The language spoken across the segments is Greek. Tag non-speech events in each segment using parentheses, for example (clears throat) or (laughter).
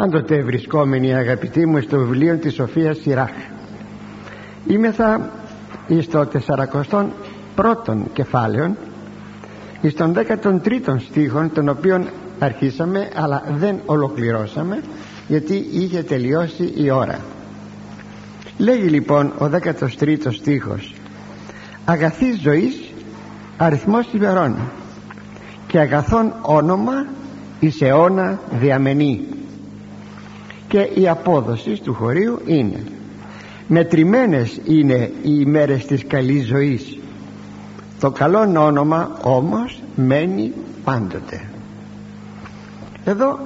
πάντοτε βρισκόμενοι αγαπητοί μου στο βιβλίο της Σοφίας Σιράχ. Είμεθα εις το 41ο κεφάλαιο εις τον 13ο στίχον τον οποίον αρχίσαμε αλλά δεν ολοκληρώσαμε γιατί είχε τελειώσει η ώρα. Λέγει λοιπόν ο 13ο στίχος αγαθής ζωής αριθμός ημερών και αγαθόν όνομα εις αιώνα διαμενή και η απόδοση του χωρίου είναι μετρημένες είναι οι ημέρες της καλής ζωής. Το καλό όνομα όμως μένει πάντοτε. Εδώ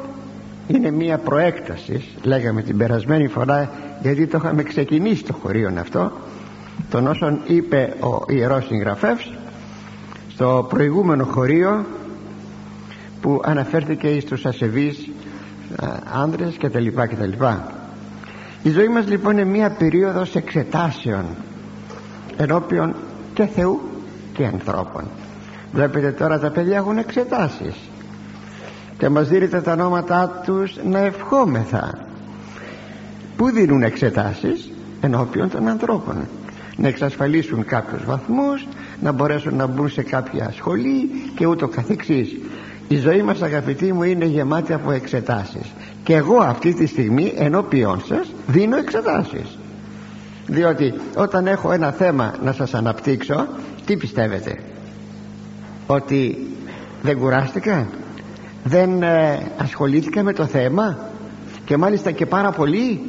είναι μία προέκταση λέγαμε την περασμένη φορά γιατί το είχαμε ξεκινήσει το χωρίο αυτό τον όσον είπε ο ιερός συγγραφεύς στο προηγούμενο χωρίο που αναφέρθηκε στους ασεβείς άνδρες και τα λοιπά και τα λοιπά. Η ζωή μας λοιπόν είναι μία περίοδος εξετάσεων ενώπιον και Θεού και ανθρώπων. Βλέπετε τώρα τα παιδιά έχουν εξετάσεις και μας δίνετε τα νόματά τους να ευχόμεθα. Που δίνουν εξετάσεις; Ενώπιον των ανθρώπων. Να εξασφαλίσουν κάποιους βαθμούς να μπορέσουν να μπουν σε κάποια σχολή και ούτω καθεξής η ζωή μας αγαπητοί μου είναι γεμάτη από εξετάσεις. Και εγώ αυτή τη στιγμή ενώπιόν σας δίνω εξετάσεις. Διότι όταν έχω ένα θέμα να σας αναπτύξω τι πιστεύετε; Ότι δεν κουράστηκα; Δεν ε, ασχολήθηκα με το θέμα; Και μάλιστα και πάρα πολύ;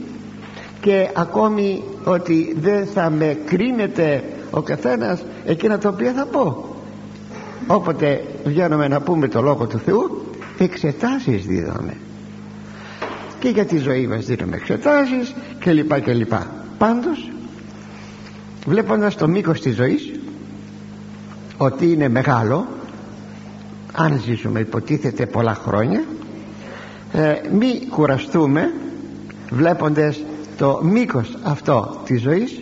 Και ακόμη ότι δεν θα με κρίνεται ο καθένας εκείνα τα οποία θα πω; Όποτε βγαίνουμε να πούμε το Λόγο του Θεού εξετάσεις δίδαμε και για τη ζωή μας δίνουμε εξετάσεις και λοιπά και λοιπά. Πάντως βλέποντας το μήκος της ζωής ότι είναι μεγάλο αν ζήσουμε υποτίθεται πολλά χρόνια ε, μη κουραστούμε βλέποντας το μήκος αυτό της ζωής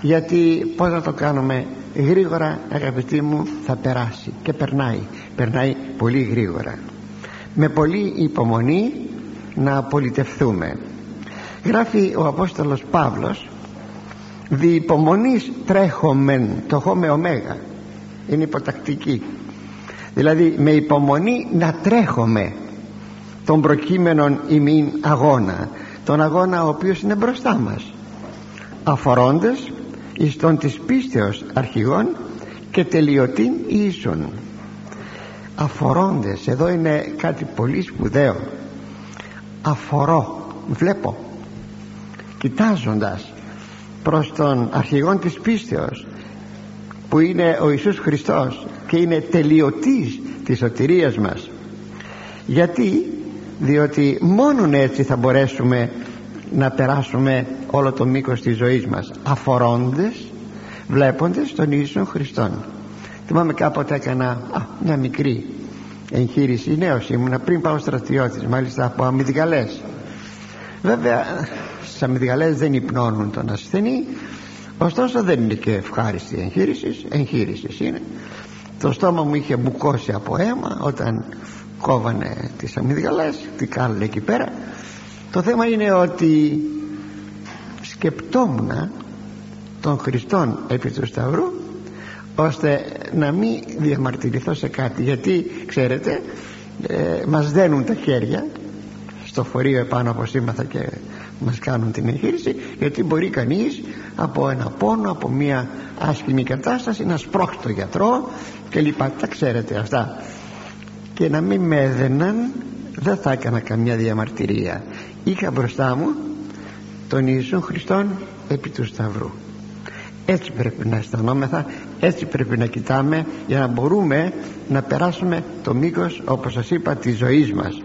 γιατί πως να το κάνουμε γρήγορα αγαπητοί μου θα περάσει. Και περνάει. Περνάει πολύ γρήγορα. Με πολύ υπομονή να απολυτευθούμε. Γράφει ο Απόστολος Παύλος δι υπομονής τρέχομεν το χώμε ωμέγα είναι υποτακτική. Δηλαδή με υπομονή να τρέχουμε τον προκείμενον ημίν αγώνα τον αγώνα ο οποίος είναι μπροστά μας αφορώντες εις τον της πίστεως αρχηγών και τελειωτήν ίσον αφορώντες εδώ είναι κάτι πολύ σπουδαίο. Αφορώ βλέπω κοιτάζοντας προς τον αρχηγόν της πίστεως που είναι ο Ιησούς Χριστός και είναι τελειωτής της σωτηρίας μας. Γιατί; Διότι μόνον έτσι θα μπορέσουμε να περάσουμε όλο το μήκος της ζωής μας αφορώντες βλέποντες τον Ιησού Χριστόν. Θυμάμαι κάποτε έκανα α, μια μικρή εγχείρηση. Νέος ήμουνα πριν πάω στρατιώτης μάλιστα από αμυδικαλές βέβαια στις αμυδικαλές δεν υπνώνουν τον ασθενή ωστόσο δεν είναι και ευχάριστη εγχείρησης εγχείρησης είναι. Το στόμα μου είχε μπουκώσει από αίμα όταν κόβανε τις αμυδικαλές τι κάνουν εκεί πέρα το θέμα είναι ότι σκεπτόμουν τον Χριστόν επί του Σταυρού ώστε να μην διαμαρτυρηθώ σε κάτι. Γιατί ξέρετε ε, μας δένουν τα χέρια στο φορείο επάνω από σήμαθα και μας κάνουν την εγχείρηση γιατί μπορεί κανείς από ένα πόνο από μια άσχημη κατάσταση να σπρώξει το γιατρό και λοιπά τα ξέρετε αυτά. Και να μην με έδαιναν δεν θα έκανα καμιά διαμαρτυρία είχα μπροστά μου τον Ιησού Χριστόν επί του Σταυρού. Έτσι πρέπει να αισθανόμεθα έτσι πρέπει να κοιτάμε για να μπορούμε να περάσουμε το μήκος όπως σας είπα της ζωής μας.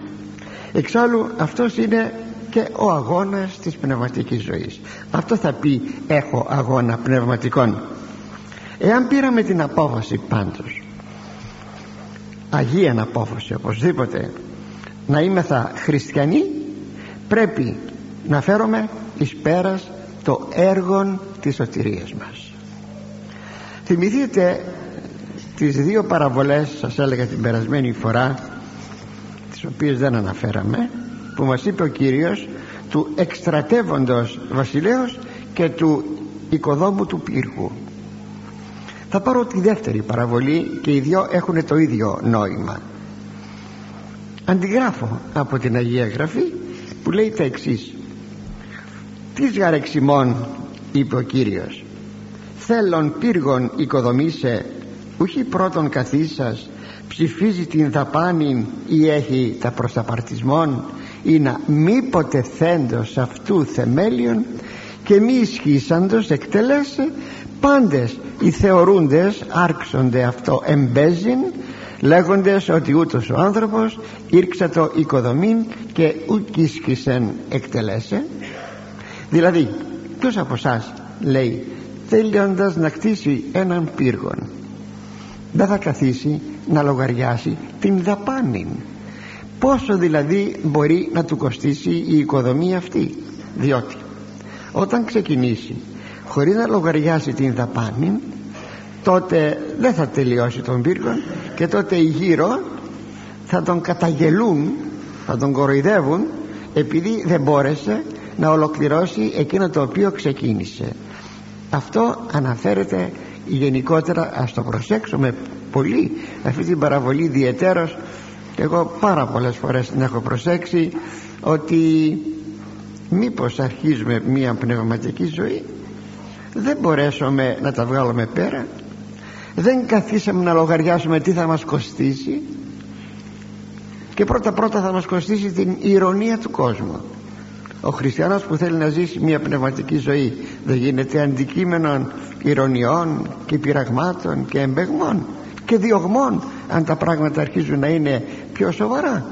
Εξάλλου αυτός είναι και ο αγώνας της πνευματικής ζωής. Αυτό θα πει έχω αγώνα πνευματικών εάν πήραμε την απόφαση πάντως Αγία απόφαση οπωσδήποτε να είμεθα χριστιανοί πρέπει να φέρουμε εις πέρας το έργο της σωτηρίας μας. Θυμηθείτε τις δύο παραβολές σας έλεγα την περασμένη φορά τις οποίες δεν αναφέραμε που μας είπε ο Κύριος του εκστρατεύοντος βασιλέως και του οικοδόμου του πύργου. Θα πάρω τη δεύτερη παραβολή και οι δυο έχουν το ίδιο νόημα. Αντιγράφω από την Αγία Γραφή που λέει τα εξής. «Τις γαρεξιμών» είπε ο Κύριος «θέλων πύργων οικοδομήσε ουχή πρώτον καθίσας ψηφίζει την δαπάνη ή έχει τα προσταπαρτισμόν ή να μήποτε θέντος αυτού θεμέλιον και μη ισχύσαντος εκτελέσε πάντες οι θεωρούντες άρξονται αυτό εμπέζιν λέγοντες ότι ούτως ο άνθρωπος ήρξε το οικοδομήν και ουκ ίσχυσεν εκτελέσε δηλαδή ποιος από εσάς λέει θέλοντας να κτίσει έναν πύργον δεν θα καθίσει να λογαριάσει την δαπάνη πόσο δηλαδή μπορεί να του κοστίσει η οικοδομία αυτή; Διότι όταν ξεκινήσει χωρίς να λογαριάσει την δαπάνη τότε δεν θα τελειώσει τον πύργο και τότε οι γύρω θα τον καταγελούν θα τον κοροϊδεύουν επειδή δεν μπόρεσε να ολοκληρώσει εκείνο το οποίο ξεκίνησε. Αυτό αναφέρεται γενικότερα ας το προσέξουμε πολύ αυτή την παραβολή ιδιαιτέρως εγώ πάρα πολλές φορές την έχω προσέξει ότι μήπως αρχίζουμε μια πνευματική ζωή δεν μπορέσουμε να τα βγάλουμε πέρα δεν καθίσαμε να λογαριάσουμε τι θα μας κοστίσει και πρώτα πρώτα θα μας κοστίσει την ηρωνία του κόσμου. Ο χριστιανός που θέλει να ζήσει μια πνευματική ζωή δεν γίνεται αντικείμενο ηρωνιών και πειραγμάτων και εμπεγμών και διωγμών αν τα πράγματα αρχίζουν να είναι πιο σοβαρά.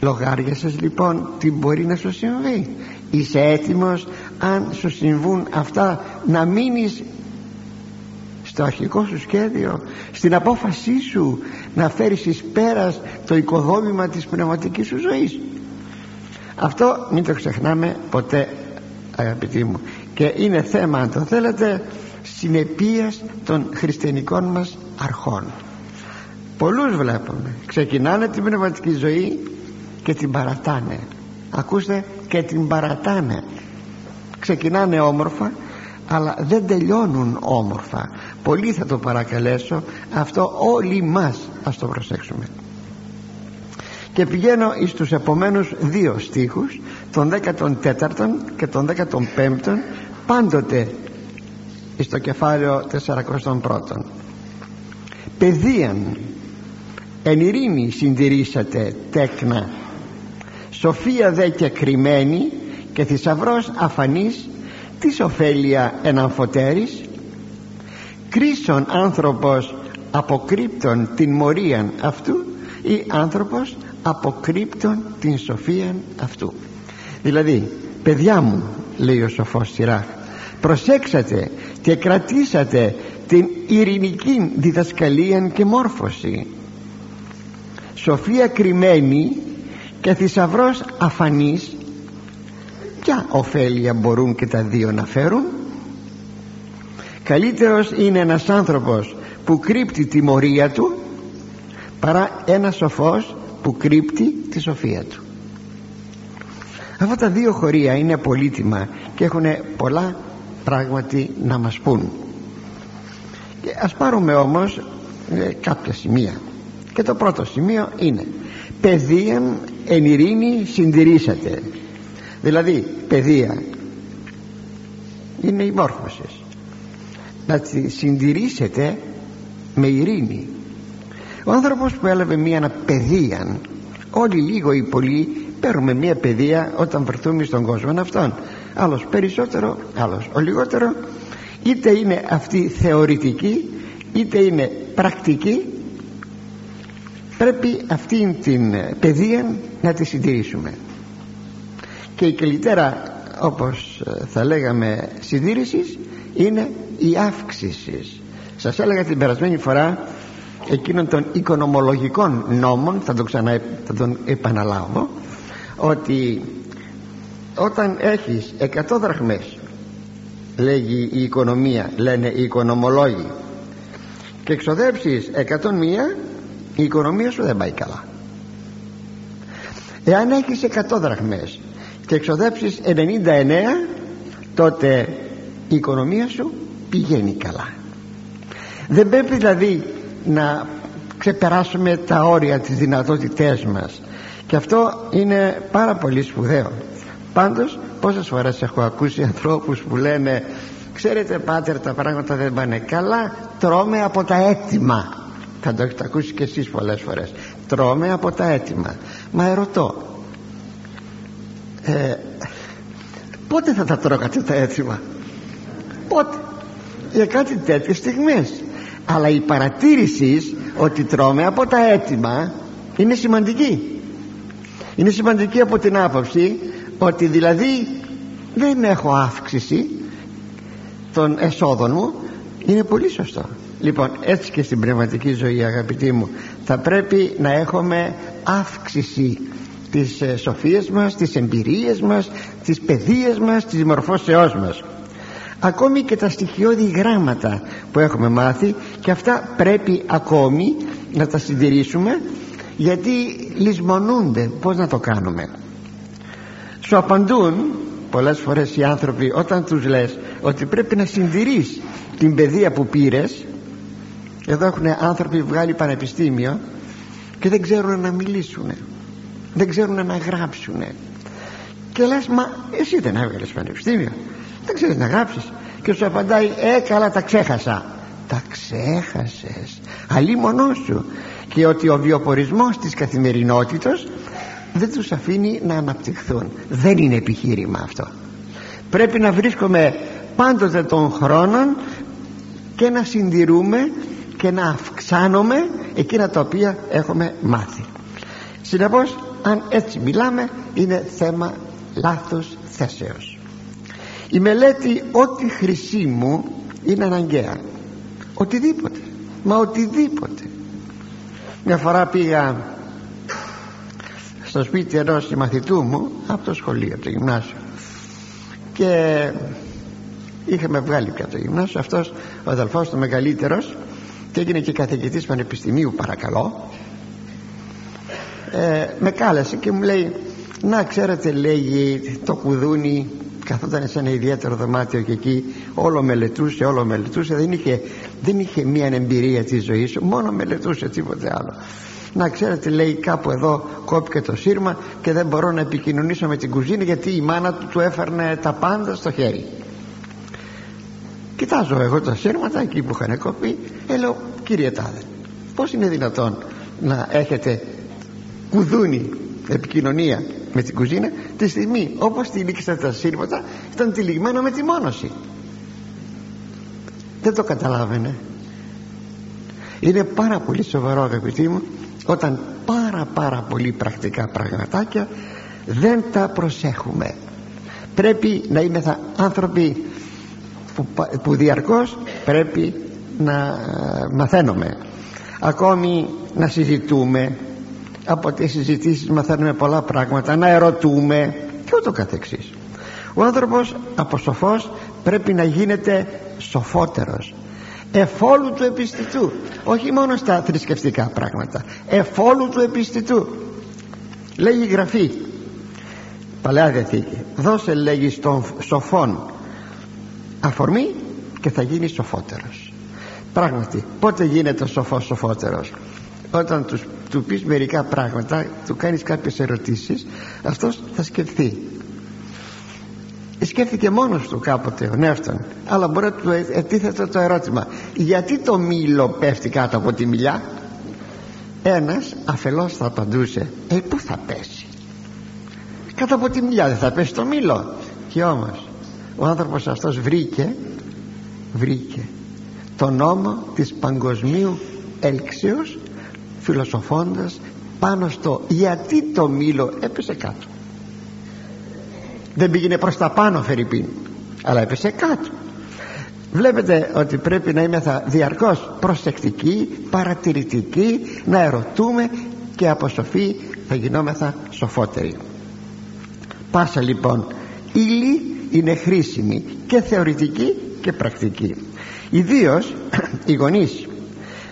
Λογάριασες λοιπόν τι μπορεί να σου συμβεί. Είσαι έτοιμος αν σου συμβούν αυτά να μείνεις στο αρχικό σου σχέδιο στην απόφασή σου να φέρεις εις πέρας το οικοδόμημα της πνευματικής σου ζωής. Αυτό μην το ξεχνάμε ποτέ αγαπητοί μου. Και είναι θέμα αν το θέλετε συνεπίας των χριστιανικών μας αρχών. Πολλούς βλέπουμε. Ξεκινάνε την πνευματική ζωή και την παρατάνε. Ακούστε και την παρατάνε. Ξεκινάνε όμορφα αλλά δεν τελειώνουν όμορφα πολύ θα το παρακαλέσω. Αυτό όλοι μας ας το προσέξουμε. Και πηγαίνω εις τους επομένους δύο στίχους τον 14ο και τον 15ο πάντοτε εις το κεφάλαιο 41 παιδείαν εν ειρήνη συντηρήσατε τέκνα. Σοφία δε και κρυμμένη και θησαυρός αφανής τι ωφέλεια εναμφωτέρης κρίσον άνθρωπος αποκρύπτων την μορίαν αυτού ή άνθρωπος αποκρύπτων την σοφίαν αυτού. Δηλαδή παιδιά μου λέει ο σοφός Σιράχ προσέξατε και κρατήσατε την ειρηνική διδασκαλία και μόρφωση. Σοφία κρυμμένη και θησαυρός αφανής ποια ωφέλεια μπορούν και τα δύο να φέρουν καλύτερος είναι ένας άνθρωπος που κρύπτει τη μορία του παρά ένας σοφός που κρύπτει τη σοφία του. Αυτά τα δύο χωρία είναι πολύτιμα και έχουν πολλά πράγματι να μας πούν. Και ας πάρουμε όμως ε, κάποια σημεία. Και το πρώτο σημείο είναι παιδείαν εν ειρήνη συντηρήσατε δηλαδή παιδεία είναι η μόρφωσης να τη συντηρήσετε με ειρήνη. Ο άνθρωπος που έλαβε μια παιδεία όλοι λίγο ή πολύ παίρνουμε μια παιδεία όταν βρεθούμε στον κόσμο. Αυτόν. Άλλος περισσότερο άλλος ο λιγότερο. Είτε είναι αυτή θεωρητική είτε είναι πρακτική πρέπει αυτή την παιδεία να τη συντηρήσουμε. Και η καλύτερα όπως ε, θα λέγαμε συντήρησης είναι η αύξηση. Σας έλεγα την περασμένη φορά εκείνων των οικονομολογικών νόμων θα, το ξανα, θα τον επαναλάβω ότι όταν έχεις 100 δραχμές λέγει η οικονομία λένε οι οικονομολόγοι και εξοδέψεις 101 η οικονομία σου δεν πάει καλά. Εάν έχεις 100 δραχμές και εξοδέψεις 99 τότε η οικονομία σου πηγαίνει καλά. Δεν πρέπει δηλαδή να ξεπεράσουμε τα όρια της δυνατότητές μας. Και αυτό είναι πάρα πολύ σπουδαίο. Πάντως πόσες φορές έχω ακούσει ανθρώπους που λένε ξέρετε πάτερ τα πράγματα δεν πάνε καλά τρώμε από τα έτοιμα θα το έχετε ακούσει και εσείς πολλές φορές. Τρώμε από τα έτοιμα μα ερωτώ ε, πότε θα τα τρώγατε τα έτοιμα; Πότε; Για κάτι τέτοιες στιγμές. Αλλά η παρατήρηση ότι τρώμε από τα έτοιμα είναι σημαντική. Είναι σημαντική από την άποψη ότι δηλαδή δεν έχω αύξηση των εσόδων μου. Είναι πολύ σωστό. Λοιπόν έτσι και στην πνευματική ζωή αγαπητοί μου θα πρέπει να έχουμε αύξηση της ε, σοφίας μας, της εμπειρίας μας της παιδείας μας, της μορφώσεώς μας ακόμη και τα στοιχειώδη γράμματα που έχουμε μάθει και αυτά πρέπει ακόμη να τα συντηρήσουμε γιατί λησμονούνται. Πως να το κάνουμε; Σου απαντούν πολλές φορές οι άνθρωποι όταν τους λες ότι πρέπει να συντηρείς την παιδεία που πήρες. Εδώ έχουν άνθρωποι βγάλει πανεπιστήμιο και δεν ξέρουν να μιλήσουν δεν ξέρουν να γράψουν και λες μα εσύ δεν έβγαλες πανεπιστήμιο δεν ξέρεις να γράψεις. Και σου απαντάει ε καλά τα ξέχασα τα ξέχασες αλίμονό σου. Και ότι ο βιοπορισμός της καθημερινότητας δεν τους αφήνει να αναπτυχθούν. Δεν είναι επιχείρημα αυτό. Πρέπει να βρίσκουμε πάντοτε των χρόνων και να συντηρούμε και να αυξάνουμε εκείνα τα οποία έχουμε μάθει. Συνεπώς αν έτσι μιλάμε είναι θέμα λάθος θέσεως η μελέτη ό,τι χρυσή μου είναι αναγκαία. Οτιδήποτε. Μα οτιδήποτε. Μια φορά πήγα στο σπίτι ενός μαθητού μου από το σχολείο, από το γυμνάσιο. Και είχαμε βγάλει πια το γυμνάσιο. Αυτός ο αδελφός του μεγαλύτερος και έγινε και καθηγητής πανεπιστημίου παρακαλώ ε, με κάλεσε και μου λέει να ξέρετε λέγει το κουδούνι καθόταν σε ένα ιδιαίτερο δωμάτιο και εκεί όλο μελετούσε, όλο μελετούσε. Δεν είχε, δεν είχε μία εμπειρία της ζωής μόνο μελετούσε τίποτε άλλο. Να ξέρετε λέει κάπου εδώ κόπηκε το σύρμα και δεν μπορώ να επικοινωνήσω με την κουζίνα γιατί η μάνα του του έφερνε τα πάντα στο χέρι. Κοιτάζω εγώ τα σύρματα εκεί που είχαν κοπεί. Ε, λέω κύριε Τάδε πως είναι δυνατόν να έχετε κουδούνι επικοινωνία με την κουζίνα τη στιγμή όπως τυλίξατε τα σύρματα ήταν τυλιγμένο με τη μόνωση δεν το καταλάβαινε. Είναι πάρα πολύ σοβαρό αγαπητοί μου όταν πάρα πάρα πολύ πρακτικά πραγματάκια δεν τα προσέχουμε. Πρέπει να είμαστε άνθρωποι που, που διαρκώς πρέπει να ε, μαθαίνουμε ακόμη να συζητούμε από τις συζητήσεις μαθαίνουμε πολλά πράγματα να ερωτούμε και ούτω καθεξής. Ο άνθρωπος από σοφός πρέπει να γίνεται σοφότερος. Εφόλου του επιστητού. Όχι μόνο στα θρησκευτικά πράγματα. Εφόλου του επιστητού. Λέγει η Γραφή. Παλαιά Διαθήκη. Δώσε λέγει στον σοφόν. Αφορμή και θα γίνει σοφότερος. Πράγματι πότε γίνεται ο σοφός σοφότερος όταν τους, του πεις μερικά πράγματα του κάνεις κάποιες ερωτήσεις αυτός θα σκεφτεί. Σκέφτηκε μόνος του κάποτε ο Νεύτων αλλά μπορεί να του ετίθεται το ερώτημα γιατί το μήλο πέφτει κάτω από τη μιλιά; Ένας αφελώς θα απαντούσε ε που θα πέσει; Κάτω από τη μιλιά δεν θα πέσει το μήλο και όμως ο άνθρωπος αυτός βρήκε βρήκε το νόμο της παγκοσμίου έλξεως φιλοσοφώντας πάνω στο γιατί το μήλο έπεσε κάτω δεν πήγαινε προς τα πάνω Φερρυπίν αλλά έπεσε κάτω. Βλέπετε ότι πρέπει να είμαστε διαρκώς προσεκτικοί παρατηρητικοί να ερωτούμε και από σοφή θα γινόμεθα σοφότεροι. Πάσα λοιπόν ύλη είναι χρήσιμη και θεωρητική και πρακτική. Ιδίως (clears throat) οι γονείς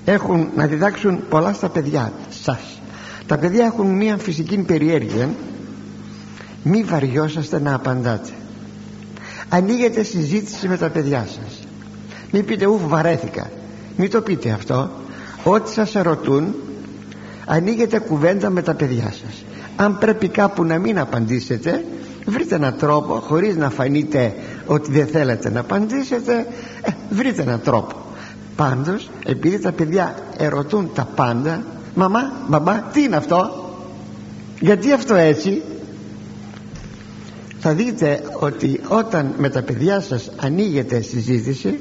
έχουν να διδάξουν πολλά στα παιδιά σας. Τα παιδιά έχουν μία φυσική περιέργεια. Μη βαριόσαστε να απαντάτε. Ανοίγετε συζήτηση με τα παιδιά σας. Μην πείτε ουφ βαρέθηκα μην το πείτε αυτό. Ό,τι σας ερωτούν ανοίγετε κουβέντα με τα παιδιά σας. Αν πρέπει κάπου να μην απαντήσετε βρείτε έναν τρόπο χωρίς να φανείτε ότι δεν θέλετε να απαντήσετε ε, βρείτε έναν τρόπο πάντως επειδή τα παιδιά ερωτούν τα πάντα μαμά, μπαμπά, τι είναι αυτό; Γιατί αυτό έτσι θα δείτε ότι όταν με τα παιδιά σας ανοίγετε συζήτηση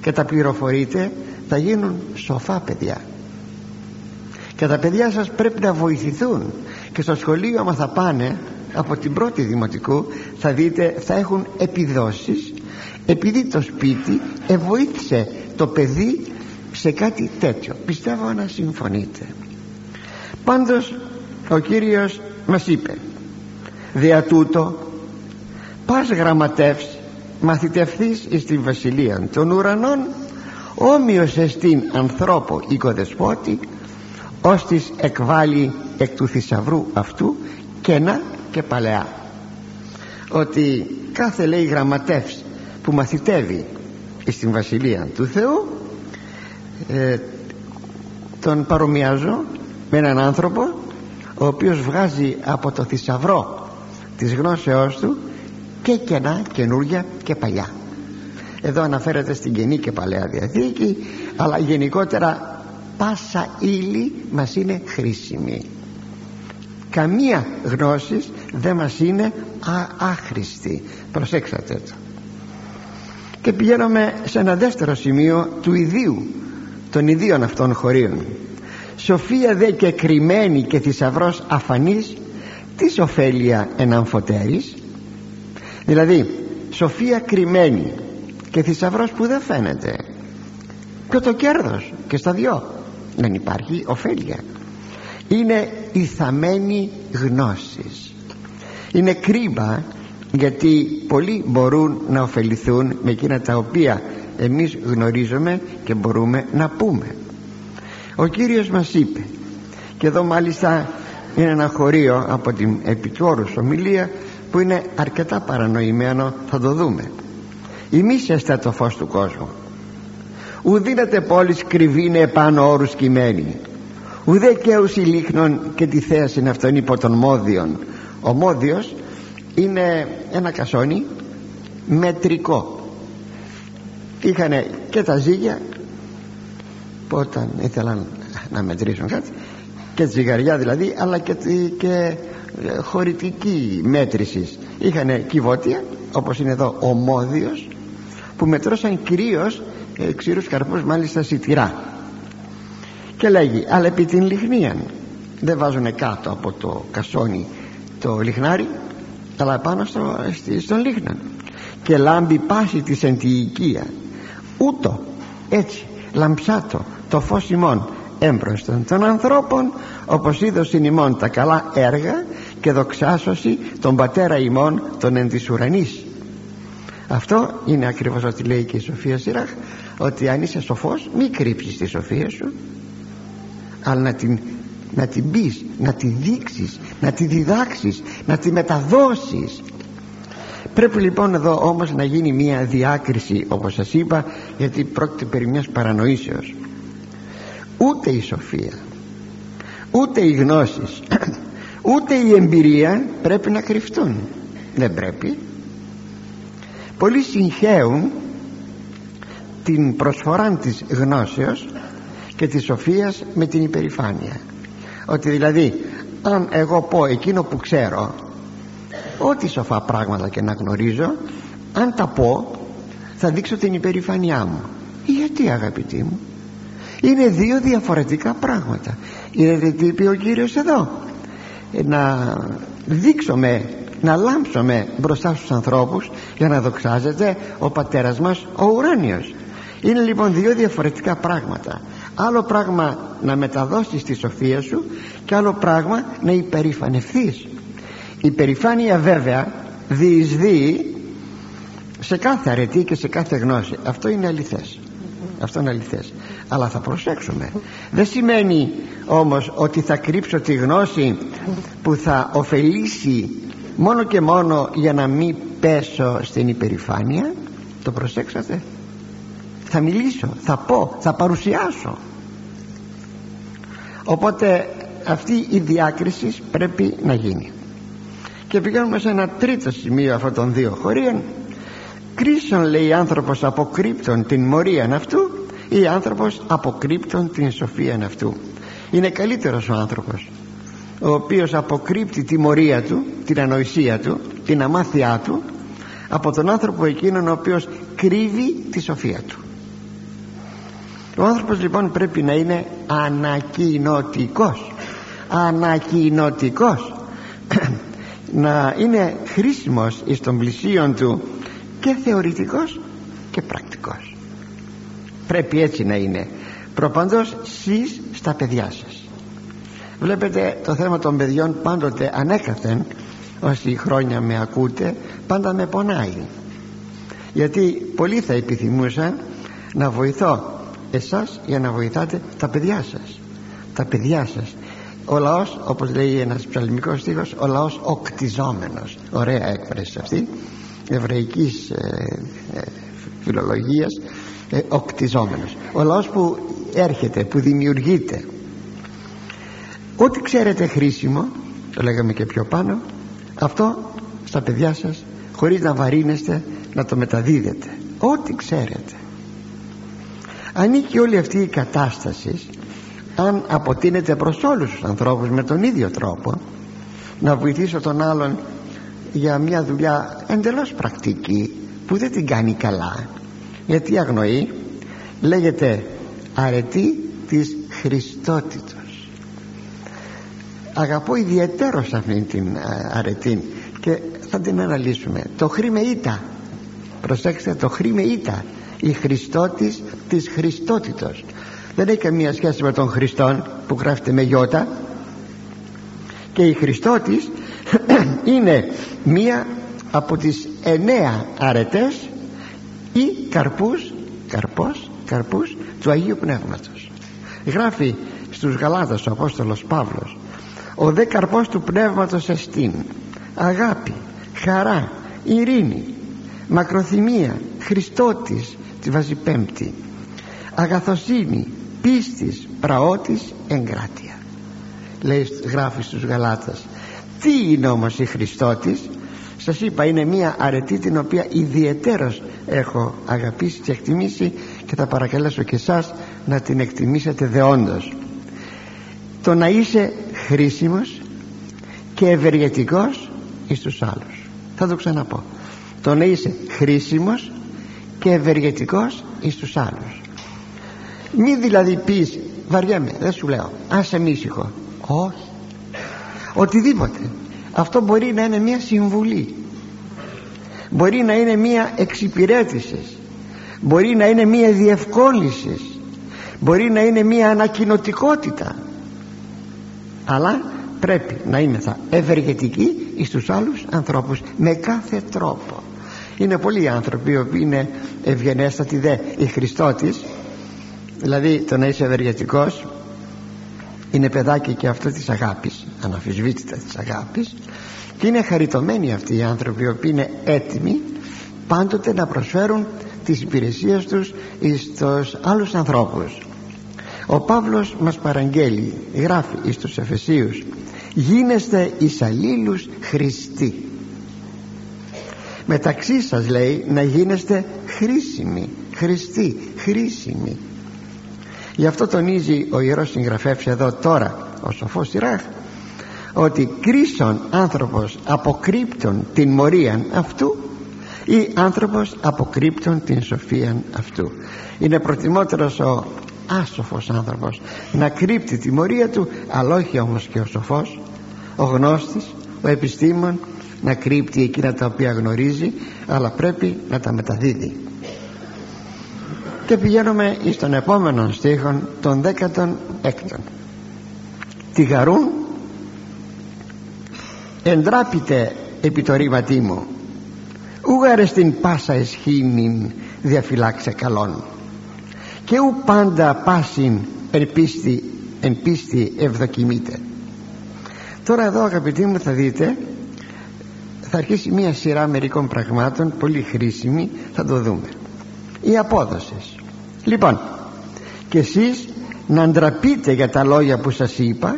και τα πληροφορείτε θα γίνουν σοφά παιδιά. Και τα παιδιά σας πρέπει να βοηθηθούν. Και στο σχολείο άμα θα πάνε από την πρώτη δημοτικού θα δείτε θα έχουν επιδόσεις επειδή το σπίτι εβοήθησε το παιδί σε κάτι τέτοιο. Πιστεύω να συμφωνείτε. Πάντως ο Κύριος μας είπε δια τούτο πας γραμματεύς μαθητευθείς εις την βασιλεία των ουρανών όμοιος εστίν ανθρώπο οικοδεσπότη ώστις εκβάλλει εκ του θησαυρού αυτού κένα και παλαιά ότι κάθε λέει γραμματεύς που μαθητεύει στην βασιλεία του Θεού ε, τον παρομοιάζω με έναν άνθρωπο ο οποίος βγάζει από το θησαυρό της γνώσεώς του και κενά καινούργια και παλιά. Εδώ αναφέρεται στην Καινή και Παλαιά Διαθήκη αλλά γενικότερα πάσα ύλη μας είναι χρήσιμη. Καμία γνώση δεν μας είναι α, άχρηστη. Προσέξατε το και πηγαίνουμε σε ένα δεύτερο σημείο του ιδίου των ιδίων αυτών χωρίων. Σοφία δε και κρυμμένη και θησαυρός αφανής τι ωφέλεια εναμφωτέρης δηλαδή σοφία κρυμμένη και θησαυρός που δεν φαίνεται. Και το κέρδος και στα δυο δεν υπάρχει ωφέλεια. Είναι η θαμένη γνώσης. Είναι κρίμα γιατί πολλοί μπορούν να ωφεληθούν με εκείνα τα οποία εμείς γνωρίζουμε και μπορούμε να πούμε. Ο Κύριος μας είπε και εδώ μάλιστα είναι ένα χωρίο από την επιτόρους ομιλία που είναι αρκετά παρανοημένο θα το δούμε. Ημίσαστε το φως του κόσμου. Ουδίνατε πόλης κρυβίνε επάνω όρους κειμένη. Ουδέ και λίχνων και τη θέαση αυτόν υπό των μόδιων. Ο μόδιος είναι ένα κασόνι μετρικό. Είχαν και τα ζύγια που όταν ήθελαν να μετρήσουν κάτι και ζυγαριά δηλαδή αλλά και, και ε, χωρητική μέτρηση. Είχαν κυβότια όπως είναι εδώ ο Μόδιος που μετρώσαν κυρίως ε, ξηρούς καρπούς μάλιστα σιτηρά. Και λέγει αλλά επί την λιχνία δεν βάζουν κάτω από το κασόνι το λιχνάρι αλλά πάνω στο, στον λίχνα και λάμπει πάση της εν ούτω έτσι λαμψάτο το φως ημών έμπροσθον των ανθρώπων όπως είδωσιν ημών τα καλά έργα και δοξάσωση τον πατέρα ημών των εν της ουρανής. Αυτό είναι ακριβώς ό,τι λέει και η Σοφία Σιράχ ότι αν είσαι σοφός μη κρύψεις τη σοφία σου αλλά να την, να την πεις, να τη δείξεις να τη διδάξεις, να τη μεταδώσεις. Πρέπει λοιπόν εδώ όμως να γίνει μια διάκριση όπως σας είπα γιατί πρόκειται περί μιας παρανοήσεως. Ούτε η σοφία ούτε οι γνώσεις (clears throat) ούτε η εμπειρία πρέπει να κρυφτούν. Δεν πρέπει. Πολλοί συγχαίουν την προσφορά της γνώσεως και της σοφίας με την υπερηφάνεια. Ότι δηλαδή αν εγώ πω εκείνο που ξέρω ό,τι σοφά πράγματα και να γνωρίζω αν τα πω θα δείξω την υπερηφάνειά μου. Γιατί αγαπητοί μου; Είναι δύο διαφορετικά πράγματα. Είναι τι είπε ο Κύριος εδώ; Ε, να δείξουμε να λάμψουμε μπροστά στους ανθρώπους για να δοξάζεται ο πατέρας μας ο ουράνιος. Είναι λοιπόν δύο διαφορετικά πράγματα άλλο πράγμα να μεταδώσεις τη σοφία σου και άλλο πράγμα να υπερηφανευθείς. Η περηφάνεια βέβαια διεισδύει σε κάθε αρετή και σε κάθε γνώση. Αυτό είναι αληθές. Αυτό είναι αληθές. Αλλά θα προσέξουμε. Δεν σημαίνει όμως ότι θα κρύψω τη γνώση που θα ωφελήσει μόνο και μόνο για να μην πέσω στην υπερηφάνεια. Το προσέξατε; Θα μιλήσω, θα πω, θα παρουσιάσω. Οπότε αυτή η διάκριση πρέπει να γίνει. Και πηγαίνουμε σε ένα τρίτο σημείο αυτών των δύο χωρίων. Κρίσον λέει άνθρωπος αποκρύπτων την μορία αυτού ή άνθρωπος αποκρύπτων την σοφία αυτού. Είναι καλύτερος ο άνθρωπος ο οποίος αποκρύπτει τη μορία του την ανοησία του την αμάθειά του από τον άνθρωπο εκείνον ο οποίος κρύβει τη σοφία του ο άνθρωπος λοιπόν πρέπει να είναι ανακοινωτικός. Ανακοινωτικός. (clears throat) Να είναι χρήσιμος εις των πλησίων του και θεωρητικός και πρακτικός. Πρέπει έτσι να είναι. Προπαντός σεις στα παιδιά σας. Βλέπετε το θέμα των παιδιών πάντοτε ανέκαθεν όσοι χρόνια με ακούτε πάντα με πονάει. Γιατί πολλοί θα επιθυμούσαν να βοηθώ εσάς για να βοηθάτε τα παιδιά σας. Τα παιδιά σας. Ο λαός όπως λέει ένας ψαλμικός στίχος ο λαός οκτιζόμενος. Ωραία έκφραση αυτή. Εβραϊκής ε, ε, φιλολογίας. Ε, οκτιζόμενος. Ο λαός που έρχεται που δημιουργείται. Ό,τι ξέρετε χρήσιμο το λέγαμε και πιο πάνω αυτό στα παιδιά σας χωρίς να βαρύνεστε να το μεταδίδετε. Ό,τι ξέρετε ανήκει όλη αυτή η κατάσταση αν αποτείνεται προς όλους τους ανθρώπους με τον ίδιο τρόπο να βοηθήσω τον άλλον για μια δουλειά εντελώς πρακτική που δεν την κάνει καλά. Γιατί αγνοεί λέγεται αρετή της Χριστότητος αγαπώ ιδιαίτερος αυτήν την αρετή και θα την αναλύσουμε. Το χρήμε ήττα. Προσέξτε το χρήμε ήττα η Χριστότης της Χριστότητος. Δεν έχει καμία σχέση με τον Χριστόν που γράφεται με γιώτα και η Χριστότης (clears throat) είναι μία από τις εννέα αρετές ή καρπούς καρπός, καρπούς του Αγίου Πνεύματος. Γράφει στους Γαλάτας ο Απόστολος Παύλος ο δε καρπός του Πνεύματος εστίν αγάπη, χαρά, ειρήνη μακροθυμία, Χριστότης τη βάζει πέμπτη. Αγαθοσύνη, πίστης, πραότης, εγκράτεια. Λέει γράφει στους Γαλάτας τι είναι όμως η Χριστότης; Σας είπα είναι μια αρετή την οποία ιδιαιτέρως έχω αγαπήσει και εκτιμήσει και θα παρακαλέσω και εσάς να την εκτιμήσετε δεόντως. Το να είσαι χρήσιμος και ευεργετικός εις τους άλλους. Θα το ξαναπώ. Το να είσαι χρήσιμος και ευεργετικός εις τους άλλους. Μη δηλαδή πεις βαριέμαι δεν σου λέω άσε μίσυχο όχι. Οτιδήποτε. Αυτό μπορεί να είναι μια συμβουλή. Μπορεί να είναι μια εξυπηρέτησης. Μπορεί να είναι μια διευκόλυνσης. Μπορεί να είναι μια ανακοινωτικότητα. Αλλά πρέπει να είμαστε ευεργετικοί εις τους άλλους ανθρώπους με κάθε τρόπο είναι πολλοί άνθρωποι οι οποίοι είναι ευγενέστατοι δε η Χριστότης. Δηλαδή το να είσαι ευεργετικός είναι παιδάκι και αυτό της αγάπης αναφυσβήτητα της αγάπης. Και είναι χαριτωμένοι αυτοί οι άνθρωποι οι οποίοι είναι έτοιμοι πάντοτε να προσφέρουν τις υπηρεσίες τους στους άλλους ανθρώπους. Ο Παύλος μας παραγγέλει γράφει εις τους Εφεσίους γίνεστε εις αλλήλους Χριστοί μεταξύ σας λέει να γίνεστε χρήσιμοι Χριστοί, χρήσιμοι. Γι' αυτό τονίζει ο Ιερός Συγγραφεύς εδώ τώρα ο σοφός Σιράχ ότι κρίσον άνθρωπος αποκρύπτων την μορίαν αυτού ή άνθρωπος αποκρύπτων την σοφίαν αυτού. Είναι προτιμότερος ο άσοφος άνθρωπος να κρύπτει τη μορία του αλλά όχι όμως και ο σοφός ο γνώστης, ο επιστήμον να κρύπτει εκείνα τα οποία γνωρίζει αλλά πρέπει να τα μεταδίδει. Και πηγαίνουμε στον επόμενο στίχο των 16 τη γαρούν εντράπητε επί το ρήματί μου. Ούγαρε στην πάσα εσχήνην διαφυλάξε καλόν. Και ου πάντα πάσιν εν πίστη, εν πίστη ευδοκιμείται τώρα εδώ αγαπητοί μου θα δείτε θα αρχίσει μια σειρά μερικών πραγμάτων πολύ χρήσιμη. Θα το δούμε. Η απόδοση. Λοιπόν και εσείς να αντραπείτε για τα λόγια που σας είπα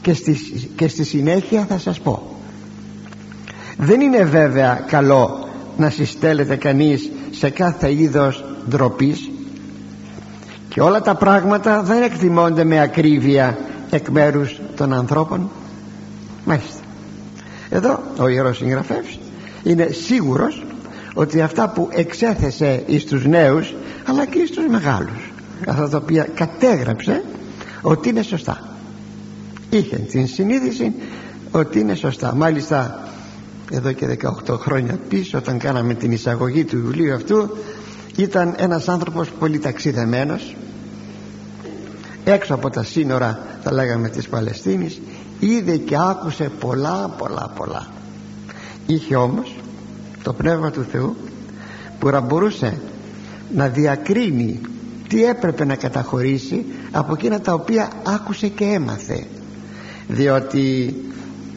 και στη, και στη συνέχεια θα σας πω. Δεν είναι βέβαια καλό να συστέλλεται κανείς σε κάθε είδος ντροπής και όλα τα πράγματα δεν εκτιμώνται με ακρίβεια εκ μέρους των ανθρώπων. Μάλιστα εδώ ο Ιερός Συγγραφεύς είναι σίγουρος ότι αυτά που εξέθεσε εις τους νέους αλλά και εις τους μεγάλους αυτά τα οποία κατέγραψε ότι είναι σωστά. Είχε την συνείδηση ότι είναι σωστά. Μάλιστα εδώ και 18 χρόνια πίσω όταν κάναμε την εισαγωγή του βιβλίου αυτού ήταν ένας άνθρωπος πολύ ταξιδεμένος. Έξω από τα σύνορα θα λέγαμε της Παλαιστίνης είδε και άκουσε πολλά πολλά πολλά. Είχε όμως το Πνεύμα του Θεού που να μπορούσε να διακρίνει τι έπρεπε να καταχωρήσει από εκείνα τα οποία άκουσε και έμαθε. Διότι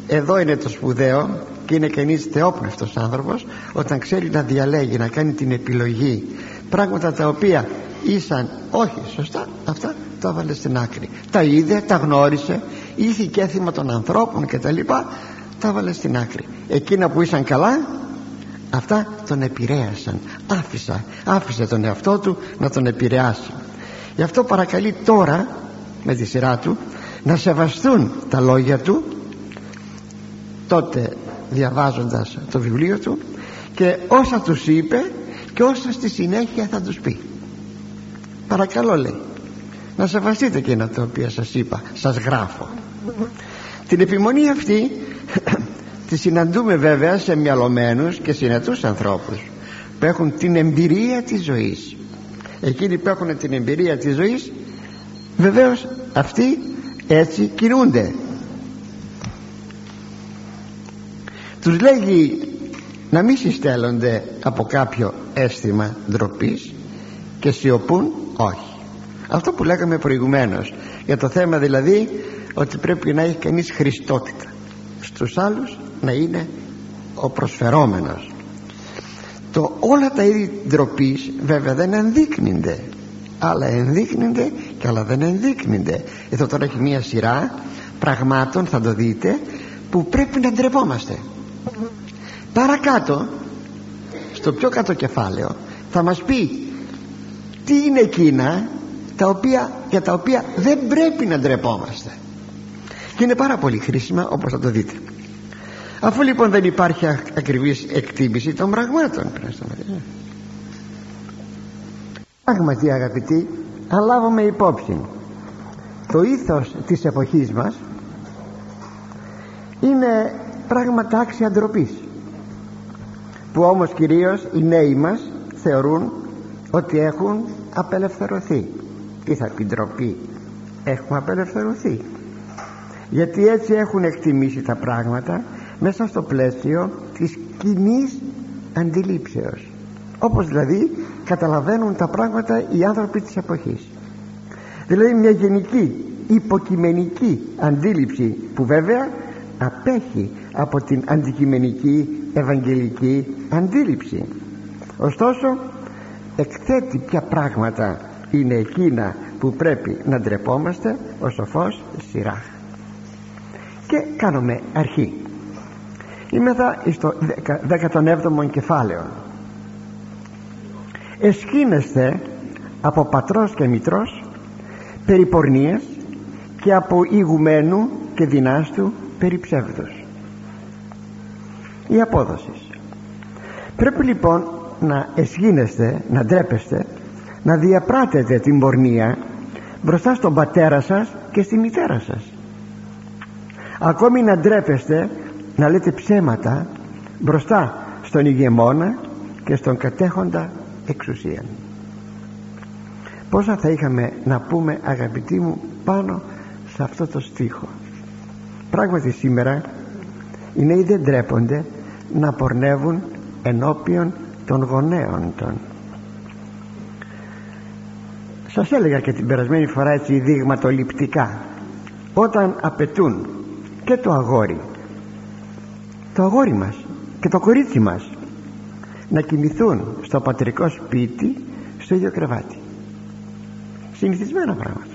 εδώ είναι το σπουδαίο και είναι κανείς θεόπνευτος άνθρωπος όταν ξέρει να διαλέγει να κάνει την επιλογή πράγματα τα οποία ήσαν όχι σωστά αυτά τα έβαλε στην άκρη. Τα είδε, τα γνώρισε ήθη έθιμα των ανθρώπων και τα λοιπά τα έβαλε στην άκρη. Εκείνα που ήσαν καλά αυτά τον επηρέασαν. Άφησα, άφησε τον εαυτό του να τον επηρεάσει. Γι' αυτό παρακαλεί τώρα με τη σειρά του να σεβαστούν τα λόγια του τότε διαβάζοντας το βιβλίο του και όσα τους είπε και όσα στη συνέχεια θα τους πει. Παρακαλώ λέει να σεβαστείτε εκείνα τα οποία σας είπα σας γράφω. Την επιμονή αυτή (clears throat) τη συναντούμε βέβαια σε μυαλωμένους και συνετούς ανθρώπους που έχουν την εμπειρία της ζωής. Εκείνοι που έχουν την εμπειρία της ζωής βεβαίως αυτοί έτσι κινούνται. Τους λέγει να μην συστέλλονται από κάποιο αίσθημα ντροπής και σιωπούν όχι αυτό που λέγαμε προηγουμένως για το θέμα δηλαδή ότι πρέπει να έχει κανείς χριστότητα. Στους άλλους να είναι ο προσφερόμενος. Το όλα τα είδη ντροπής βέβαια δεν ενδείκνυνται. Άλλα ενδείκνυνται και άλλα δεν ενδείκνυνται. Εδώ τώρα έχει μια σειρά πραγμάτων θα το δείτε που πρέπει να ντρεπόμαστε. Παρακάτω στο πιο κάτω κεφάλαιο θα μας πει τι είναι εκείνα τα οποία, για τα οποία δεν πρέπει να ντρεπόμαστε. Και είναι πάρα πολύ χρήσιμα όπως θα το δείτε. Αφού λοιπόν δεν υπάρχει ακριβής εκτίμηση των πραγμάτων πράγματι αγαπητοί αν λάβουμε υπόψη το ήθος της εποχής μας είναι πράγματα άξια ντροπής που όμως κυρίως οι νέοι μας θεωρούν ότι έχουν απελευθερωθεί τι θα πει ντροπή έχουμε απελευθερωθεί. Γιατί έτσι έχουν εκτιμήσει τα πράγματα μέσα στο πλαίσιο της κοινή αντιλήψεως. Όπως δηλαδή καταλαβαίνουν τα πράγματα οι άνθρωποι της εποχής. Δηλαδή μια γενική υποκειμενική αντίληψη που βέβαια απέχει από την αντικειμενική ευαγγελική αντίληψη. Ωστόσο εκθέτει ποια πράγματα είναι εκείνα που πρέπει να ντρεπόμαστε ο σοφός σειρά και κάνουμε αρχή. Είμαι στο 17ο κεφάλαιο. Εσχήνεστε από πατρός και μητρός περί πορνείας και από ηγουμένου και δυνάστου περί ψεύδους η απόδοση. Πρέπει λοιπόν να εσχήνεστε να ντρέπεστε να διαπράτετε την πορνεία μπροστά στον πατέρα σας και στη μητέρα σας. Ακόμη να ντρέπεστε να λέτε ψέματα μπροστά στον ηγεμόνα και στον κατέχοντα εξουσία πόσα θα είχαμε να πούμε αγαπητοί μου πάνω σε αυτό το στίχο. Πράγματι σήμερα οι νέοι δεν ντρέπονται να πορνεύουν ενώπιον των γονέων των σας έλεγα και την περασμένη φορά έτσι δειγματοληπτικά. Όταν απαιτούν και το αγόρι το αγόρι μας και το κορίτσι μας να κοιμηθούν στο πατρικό σπίτι στο ίδιο κρεβάτι. Συνηθισμένα πράγματα.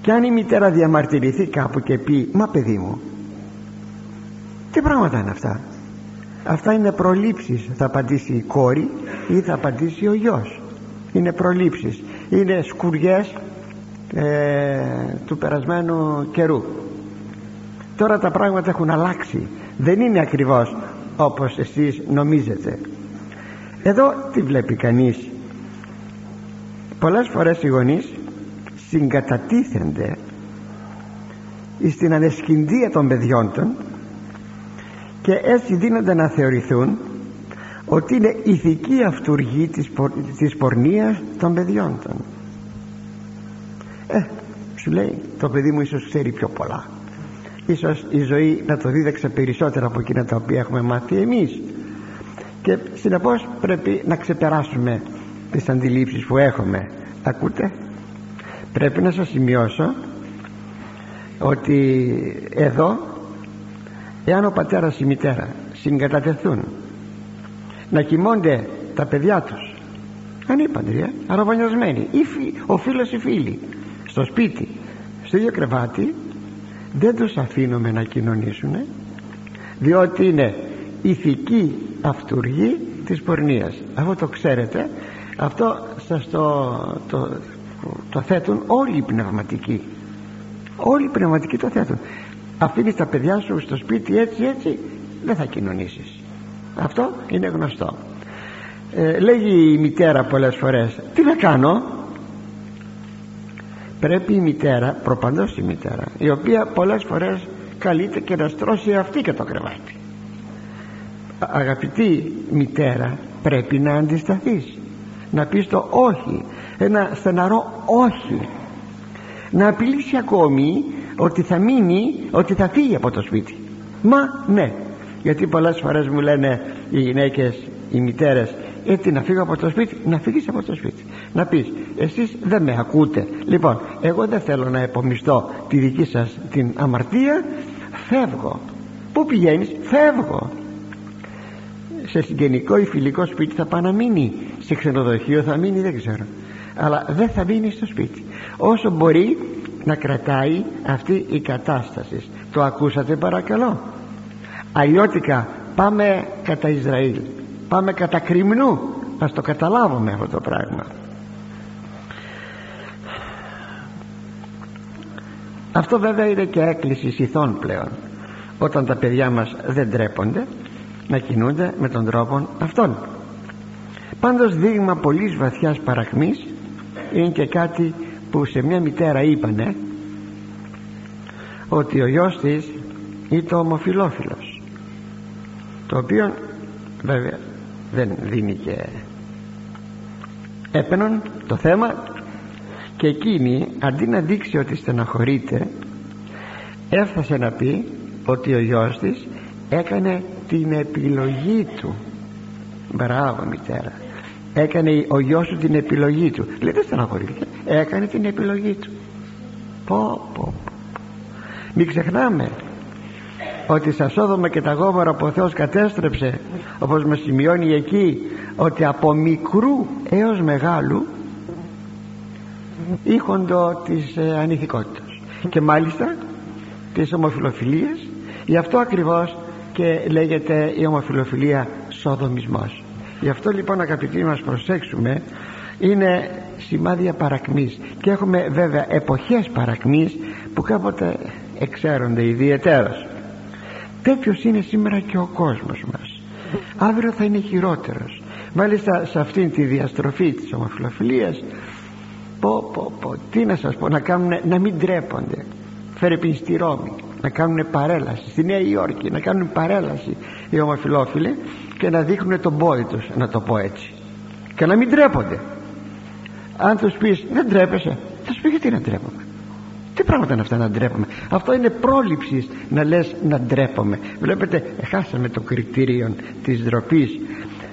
Και αν η μητέρα διαμαρτυρηθεί κάπου και πει μα παιδί μου τι πράγματα είναι αυτά; Αυτά είναι προλήψεις θα απαντήσει η κόρη ή θα απαντήσει ο γιος είναι προλήψεις. Είναι σκουριές ε, του περασμένου καιρού. Τώρα τα πράγματα έχουν αλλάξει. Δεν είναι ακριβώς όπως εσείς νομίζετε. Εδώ τι βλέπει κανείς; Πολλές φορές οι γονείς συγκατατίθενται στην ανεσκυνδία των παιδιών των και έτσι δίνονται να θεωρηθούν ότι είναι ηθική αυτούργη της, πορ, της πορνείας των παιδιών των. Ε, σου λέει το παιδί μου ίσως ξέρει πιο πολλά. Ίσως η ζωή να το δίδαξε περισσότερα από εκείνα τα οποία έχουμε μάθει εμείς. Και συνεπώς πρέπει να ξεπεράσουμε τις αντιλήψεις που έχουμε. Ακούτε; Πρέπει να σας σημειώσω ότι εδώ εάν ο πατέρας και η μητέρα συγκατατεθούν να κοιμώνται τα παιδιά τους. Ανήπαντροι, ε, αραβωνιασμένοι ο φίλος ή φίλοι. Στο σπίτι στο ίδιο κρεβάτι δεν τους αφήνουμε να κοινωνήσουν διότι είναι ηθική αυτούργη της πορνείας. Αυτό το ξέρετε. Αυτό σας το, το, το θέτουν όλοι οι πνευματικοί. Όλοι οι πνευματικοί το θέτουν. Αφήνεις τα παιδιά σου στο σπίτι έτσι έτσι δεν θα κοινωνήσεις αυτό είναι γνωστό. Ε, λέγει η μητέρα πολλές φορές τι να κάνω; Πρέπει η μητέρα προπαντός η μητέρα η οποία πολλές φορές καλείται και να στρώσει αυτή και το κρεβάτι. Αγαπητή μητέρα πρέπει να αντισταθείς να πεις το όχι ένα στεναρό όχι. Να απειλήσει ακόμη ότι θα μείνει ότι θα φύγει από το σπίτι. Μα ναι γιατί πολλές φορές μου λένε οι γυναίκες οι μητέρες έτσι να φύγω από το σπίτι να φύγεις από το σπίτι να πεις εσείς δεν με ακούτε λοιπόν εγώ δεν θέλω να επομιστώ τη δική σας την αμαρτία. Φεύγω. Πού πηγαίνεις; Φεύγω. Σε συγγενικό ή φιλικό σπίτι θα πάει να μείνει. Σε ξενοδοχείο θα μείνει δεν ξέρω. Αλλά δεν θα μείνει στο σπίτι. Όσο μπορεί να κρατάει αυτή η κατάσταση. Το ακούσατε παρακαλώ αλλιώτικα πάμε κατά Ισραήλ πάμε κατά Κρυμνού. Ας το καταλάβουμε αυτό το πράγμα. Αυτό βέβαια είναι και έκκληση ηθών πλέον όταν τα παιδιά μας δεν τρέπονται να κινούνται με τον τρόπο αυτόν. Πάντως δείγμα πολύ βαθιάς παραχμής είναι και κάτι που σε μια μητέρα είπανε ότι ο γιος της ήταν ομοφιλόφιλος το οποίο βέβαια δεν δίνει και έπαινον το θέμα. Και εκείνη αντί να δείξει ότι στεναχωρείται έφτασε να πει ότι ο γιος της έκανε την επιλογή του. Μπράβο μητέρα. Έκανε ο γιος σου την επιλογή του. Λέει δεν στεναχωρείται έκανε την επιλογή του. Πω πω. Μην ξεχνάμε ότι στα Σόδομα και τα Γόμορα που ο Θεός κατέστρεψε όπως μας σημειώνει εκεί ότι από μικρού έως μεγάλου ήχοντο της ε, ανηθικότητας και μάλιστα της ομοφιλοφιλίας. Γι' αυτό ακριβώς και λέγεται η ομοφιλοφιλία σοδομισμός γι' αυτό λοιπόν αγαπητοί μας προσέξουμε είναι σημάδια παρακμής. Και έχουμε βέβαια εποχές παρακμής που κάποτε εξαίρονται ιδιαιτέρως τέτοιος είναι σήμερα και ο κόσμος μας. Αύριο θα είναι χειρότερος. Μάλιστα σε αυτήν τη διαστροφή της ομοφιλοφιλίας πω πω πω τι να σας πω να κάνουν να μην τρέπονται φέρε στη Ρώμη να κάνουν παρέλαση. Στη Νέα Υόρκη να κάνουν παρέλαση οι ομοφιλόφιλοι και να δείχνουν τον πόδι τους να το πω έτσι. Και να μην τρέπονται αν τους πεις δεν τρέπεσαι θα σου πει γιατί να τρέπομαι τι πράγματα είναι αυτά να ντρέπομαι; Αυτό είναι πρόληψης να λες να ντρέπομαι. Βλέπετε χάσαμε το κριτήριο της ντροπής.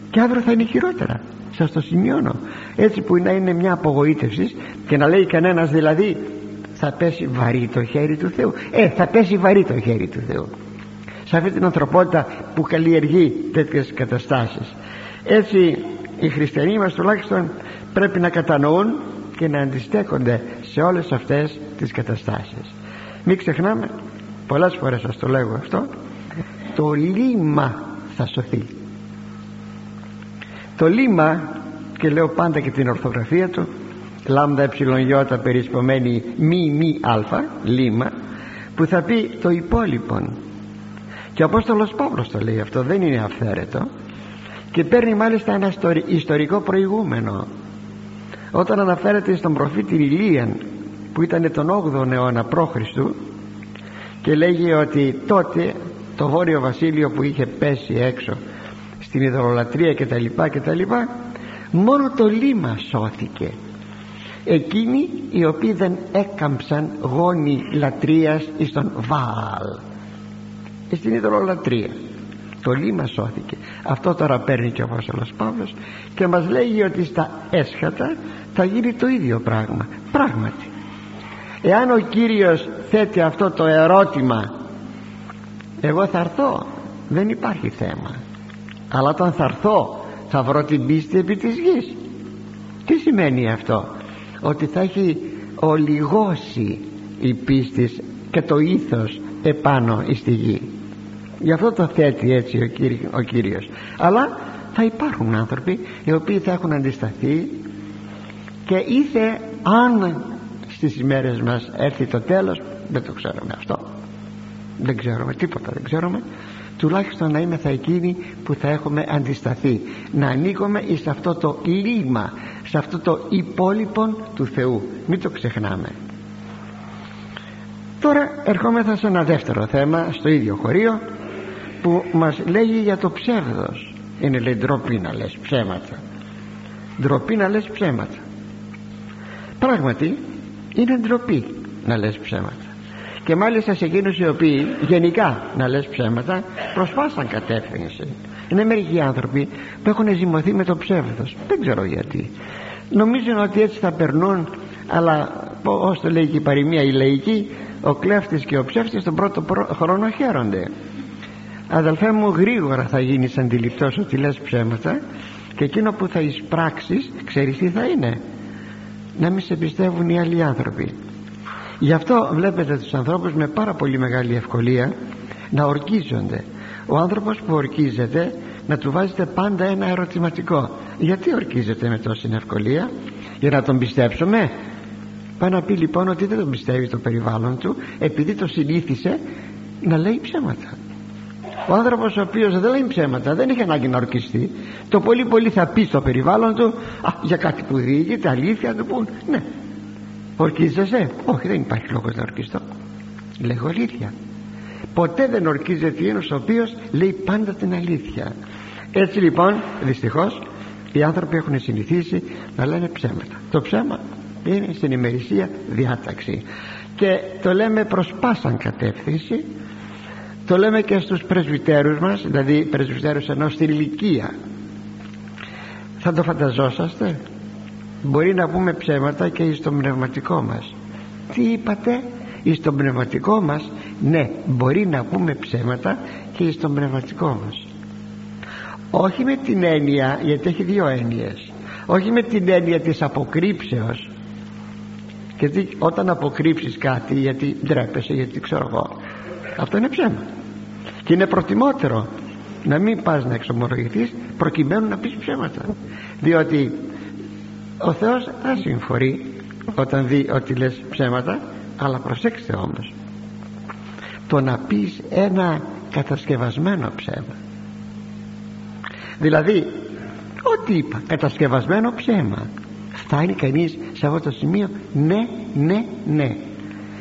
Και αύριο θα είναι χειρότερα. Σας το σημειώνω. Έτσι που να είναι μια απογοήτευση και να λέει κανένας δηλαδή θα πέσει βαρύ το χέρι του Θεού ε θα πέσει βαρύ το χέρι του Θεού. Σε αυτή την ανθρωπότητα που καλλιεργεί τέτοιες καταστάσεις. Έτσι οι χριστιανοί μας τουλάχιστον πρέπει να κατανοούν και να αντιστέκονται σε όλες αυτές τις καταστάσεις. Μην ξεχνάμε πολλές φορές σας το λέγω αυτό το λίμα θα σωθεί. Το λίμα και λέω πάντα και την ορθογραφία του λάμδα εψιλον περισπομένη μη μη αλφα λίμα που θα πει το υπόλοιπον. Και ο Απόστολος Παύλος το λέει αυτό δεν είναι αυθαίρετο και παίρνει μάλιστα ένα ιστορικό προηγούμενο όταν αναφέρεται στον προφήτη Ηλίαν που ήταν τον 8ο αιώνα π.Χ. και λέγει ότι τότε το βόρειο βασίλειο που είχε πέσει έξω στην ειδωλολατρία κτλ κτλ μόνο το λίμα σώθηκε. Εκείνοι οι οποίοι δεν έκαμψαν γόνοι λατρείας εις τον Βάλ στην ειδωλολατρία το λίμα σώθηκε. Αυτό τώρα παίρνει και ο Απόστολος Παύλος και μας λέγει ότι στα έσχατα θα γίνει το ίδιο πράγμα. Πράγματι. Εάν ο Κύριος θέτει αυτό το ερώτημα εγώ θα έρθω. Δεν υπάρχει θέμα. Αλλά όταν θα έρθω θα βρω την πίστη επί της γης. Τι σημαίνει αυτό; Ότι θα έχει ολιγώσει η πίστη και το ήθος επάνω στη γη γι' αυτό το θέτει έτσι ο, ο Κύριος. Αλλά θα υπάρχουν άνθρωποι οι οποίοι θα έχουν αντισταθεί και ήθε αν στις ημέρες μας έρθει το τέλος δεν το ξέρουμε αυτό. Δεν ξέρουμε τίποτα δεν ξέρουμε. Τουλάχιστον να είμαι θα εκείνοι που θα έχουμε αντισταθεί. Να ανήκουμε σε αυτό το λίμα σε αυτό το υπόλοιπο του Θεού. Μην το ξεχνάμε. Τώρα ερχόμεθα σε ένα δεύτερο θέμα στο ίδιο χωρίο που μας λέγει για το ψεύδος. Είναι λέει ντροπή να λες ψέματα. Ντροπή να λες ψέματα. Πράγματι είναι ντροπή να λες ψέματα. Και μάλιστα σε εκείνους οι οποίοι γενικά να λες ψέματα προσπάσαν κατεύθυνση. Είναι μερικοί άνθρωποι που έχουν ζυμωθεί με το ψεύδος. Δεν ξέρω γιατί. Νομίζουν ότι έτσι θα περνούν αλλά όσο το λέει και η παροιμία η λαϊκή ο κλέφτης και ο ψεύτης τον πρώτο χρόνο χαίρονται αδελφέ μου γρήγορα θα γίνεις αντιληπτός ότι λες ψέματα και εκείνο που θα εισπράξεις ξέρεις τι θα είναι. Να μην σε πιστεύουν οι άλλοι άνθρωποι. Γι' αυτό βλέπετε τους ανθρώπους με πάρα πολύ μεγάλη ευκολία να ορκίζονται. Ο άνθρωπος που ορκίζεται να του βάζετε πάντα ένα ερωτηματικό. Γιατί ορκίζεται με τόση ευκολία; Για να τον πιστέψουμε; Πάει να πει λοιπόν ότι δεν τον πιστεύει το περιβάλλον του επειδή το συνήθισε να λέει ψέματα ο άνθρωπος ο οποίος δεν λέει ψέματα δεν έχει ανάγκη να ορκιστεί. Το πολύ πολύ θα πει στο περιβάλλον του α, για κάτι που διηγείται αλήθεια του πούν ναι. Ορκίζεσαι; Όχι δεν υπάρχει λόγος να ορκιστώ. Λέγω αλήθεια. Ποτέ δεν ορκίζεται ένας ο οποίος λέει πάντα την αλήθεια. Έτσι λοιπόν δυστυχώς οι άνθρωποι έχουν συνηθίσει να λένε ψέματα. Το ψέμα είναι στην ημερησία διάταξη. Και το λέμε προς πάσαν κατεύθυνση το λέμε και στους πρεσβυτέρους μας δηλαδή πρεσβυτέρους ενώ στην ηλικία. Θα το φανταζόσαστε. Μπορεί να πούμε ψέματα και στο πνευματικό μας. Τι είπατε; Στο πνευματικό μας ναι μπορεί να πούμε ψέματα και στο πνευματικό μας. Όχι με την έννοια γιατί έχει δύο έννοιες. Όχι με την έννοια της αποκρύψεως. Γιατί όταν αποκρύψεις κάτι γιατί ντρέπεσαι γιατί ξέρω εγώ αυτό είναι ψέμα. Και είναι προτιμότερο να μην πας να εξομολογηθείς προκειμένου να πεις ψέματα. Διότι ο Θεός θα συμφορεί όταν δει ότι λες ψέματα αλλά προσέξτε όμως το να πεις ένα κατασκευασμένο ψέμα. Δηλαδή ό,τι είπα κατασκευασμένο ψέμα φτάνει κανείς σε αυτό το σημείο ναι ναι ναι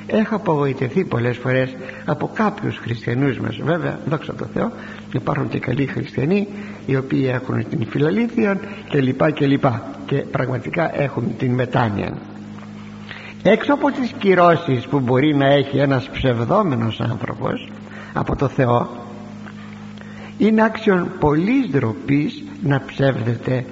έχω απογοητευτεί πολλές φορές από κάποιους χριστιανούς μας. Βέβαια δόξα τω Θεώ υπάρχουν και καλοί χριστιανοί οι οποίοι έχουν την φιλαλήθεια και λοιπά και λοιπά. Και πραγματικά έχουν την μετάνοια. Έξω από τις κυρώσεις που μπορεί να έχει ένας ψευδόμενος άνθρωπος από το Θεό είναι άξιον πολλής ντροπής να ψεύδεται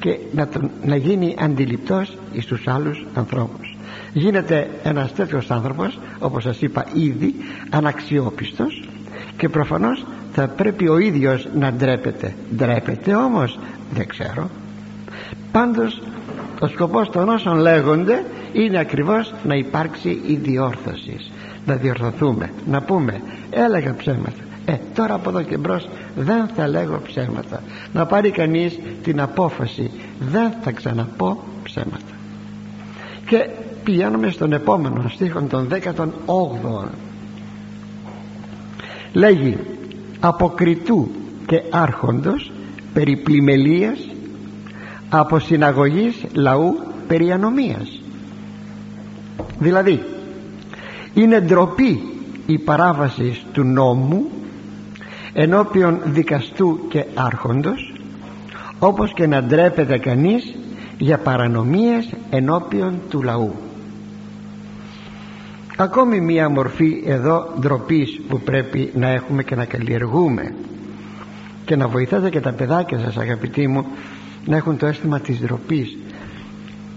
και να, τον, να γίνει αντιληπτός στους άλλους ανθρώπους γίνεται ένας τέτοιος άνθρωπος όπως σας είπα ήδη αναξιόπιστος και προφανώς θα πρέπει ο ίδιος να ντρέπεται. Ντρέπεται όμως δεν ξέρω. Πάντως ο σκοπός των όσων λέγονται είναι ακριβώς να υπάρξει η διόρθωση. Να διορθωθούμε να πούμε έλεγα ψέματα ε τώρα από εδώ και μπρος δεν θα λέγω ψέματα. Να πάρει κανείς την απόφαση δεν θα ξαναπώ ψέματα. Και πηγαίνουμε στον επόμενο στίχο των 18 λέγει αποκριτού και άρχοντος περί πλημελίας από συναγωγής λαού περί ανομίας δηλαδή είναι ντροπή η παράβαση του νόμου ενώπιον δικαστού και άρχοντος όπως και να ντρέπεται κανείς για παρανομίες ενώπιον του λαού ακόμη μία μορφή εδώ ντροπής που πρέπει να έχουμε και να καλλιεργούμε. Και να βοηθάτε και τα παιδάκια σας αγαπητοί μου να έχουν το αίσθημα της ντροπής.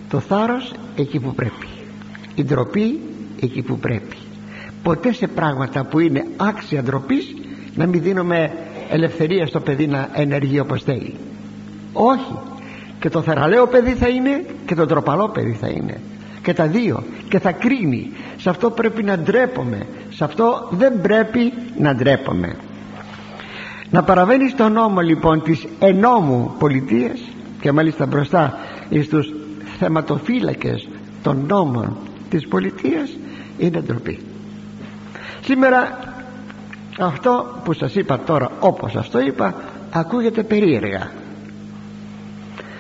το θάρρος εκεί που πρέπει. Η ντροπή εκεί που πρέπει. Ποτέ σε πράγματα που είναι άξια ντροπής να μην δίνουμε ελευθερία στο παιδί να ενεργεί όπως θέλει. Όχι. Και το θεραλέο παιδί θα είναι και το τροπαλό παιδί θα είναι και τα δύο. Και θα κρίνει. Σε αυτό πρέπει να ντρέπομαι. Σε αυτό δεν πρέπει να ντρέπομαι. Να παραβαίνει στον νόμο λοιπόν της ενόμου πολιτείας και μάλιστα μπροστά στους θεματοφύλακες των νόμων της πολιτείας είναι ντροπή. Σήμερα αυτό που σας είπα τώρα όπως σας το είπα ακούγεται περίεργα.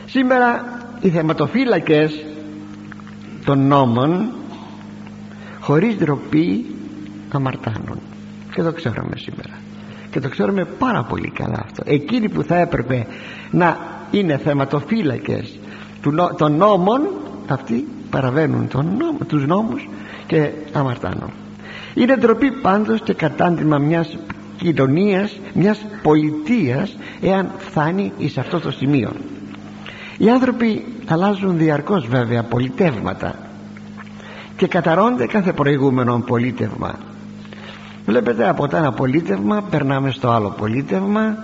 Σήμερα οι θεματοφύλακες των νόμων χωρίς ντροπή αμαρτάνουν και το ξέρουμε σήμερα. Και το ξέρουμε πάρα πολύ καλά αυτό. Εκείνοι που θα έπρεπε να είναι θεματοφύλακες των νόμων αυτοί παραβαίνουν τον νόμο, τους νόμους και αμαρτάνουν είναι ντροπή πάντως και κατάντημα μιας κοινωνίας μιας πολιτείας εάν φτάνει εις αυτό το σημείο οι άνθρωποι αλλάζουν διαρκώς βέβαια πολιτεύματα και καταρώνται κάθε προηγούμενο πολίτευμα. Βλέπετε από το ένα πολίτευμα περνάμε στο άλλο πολίτευμα.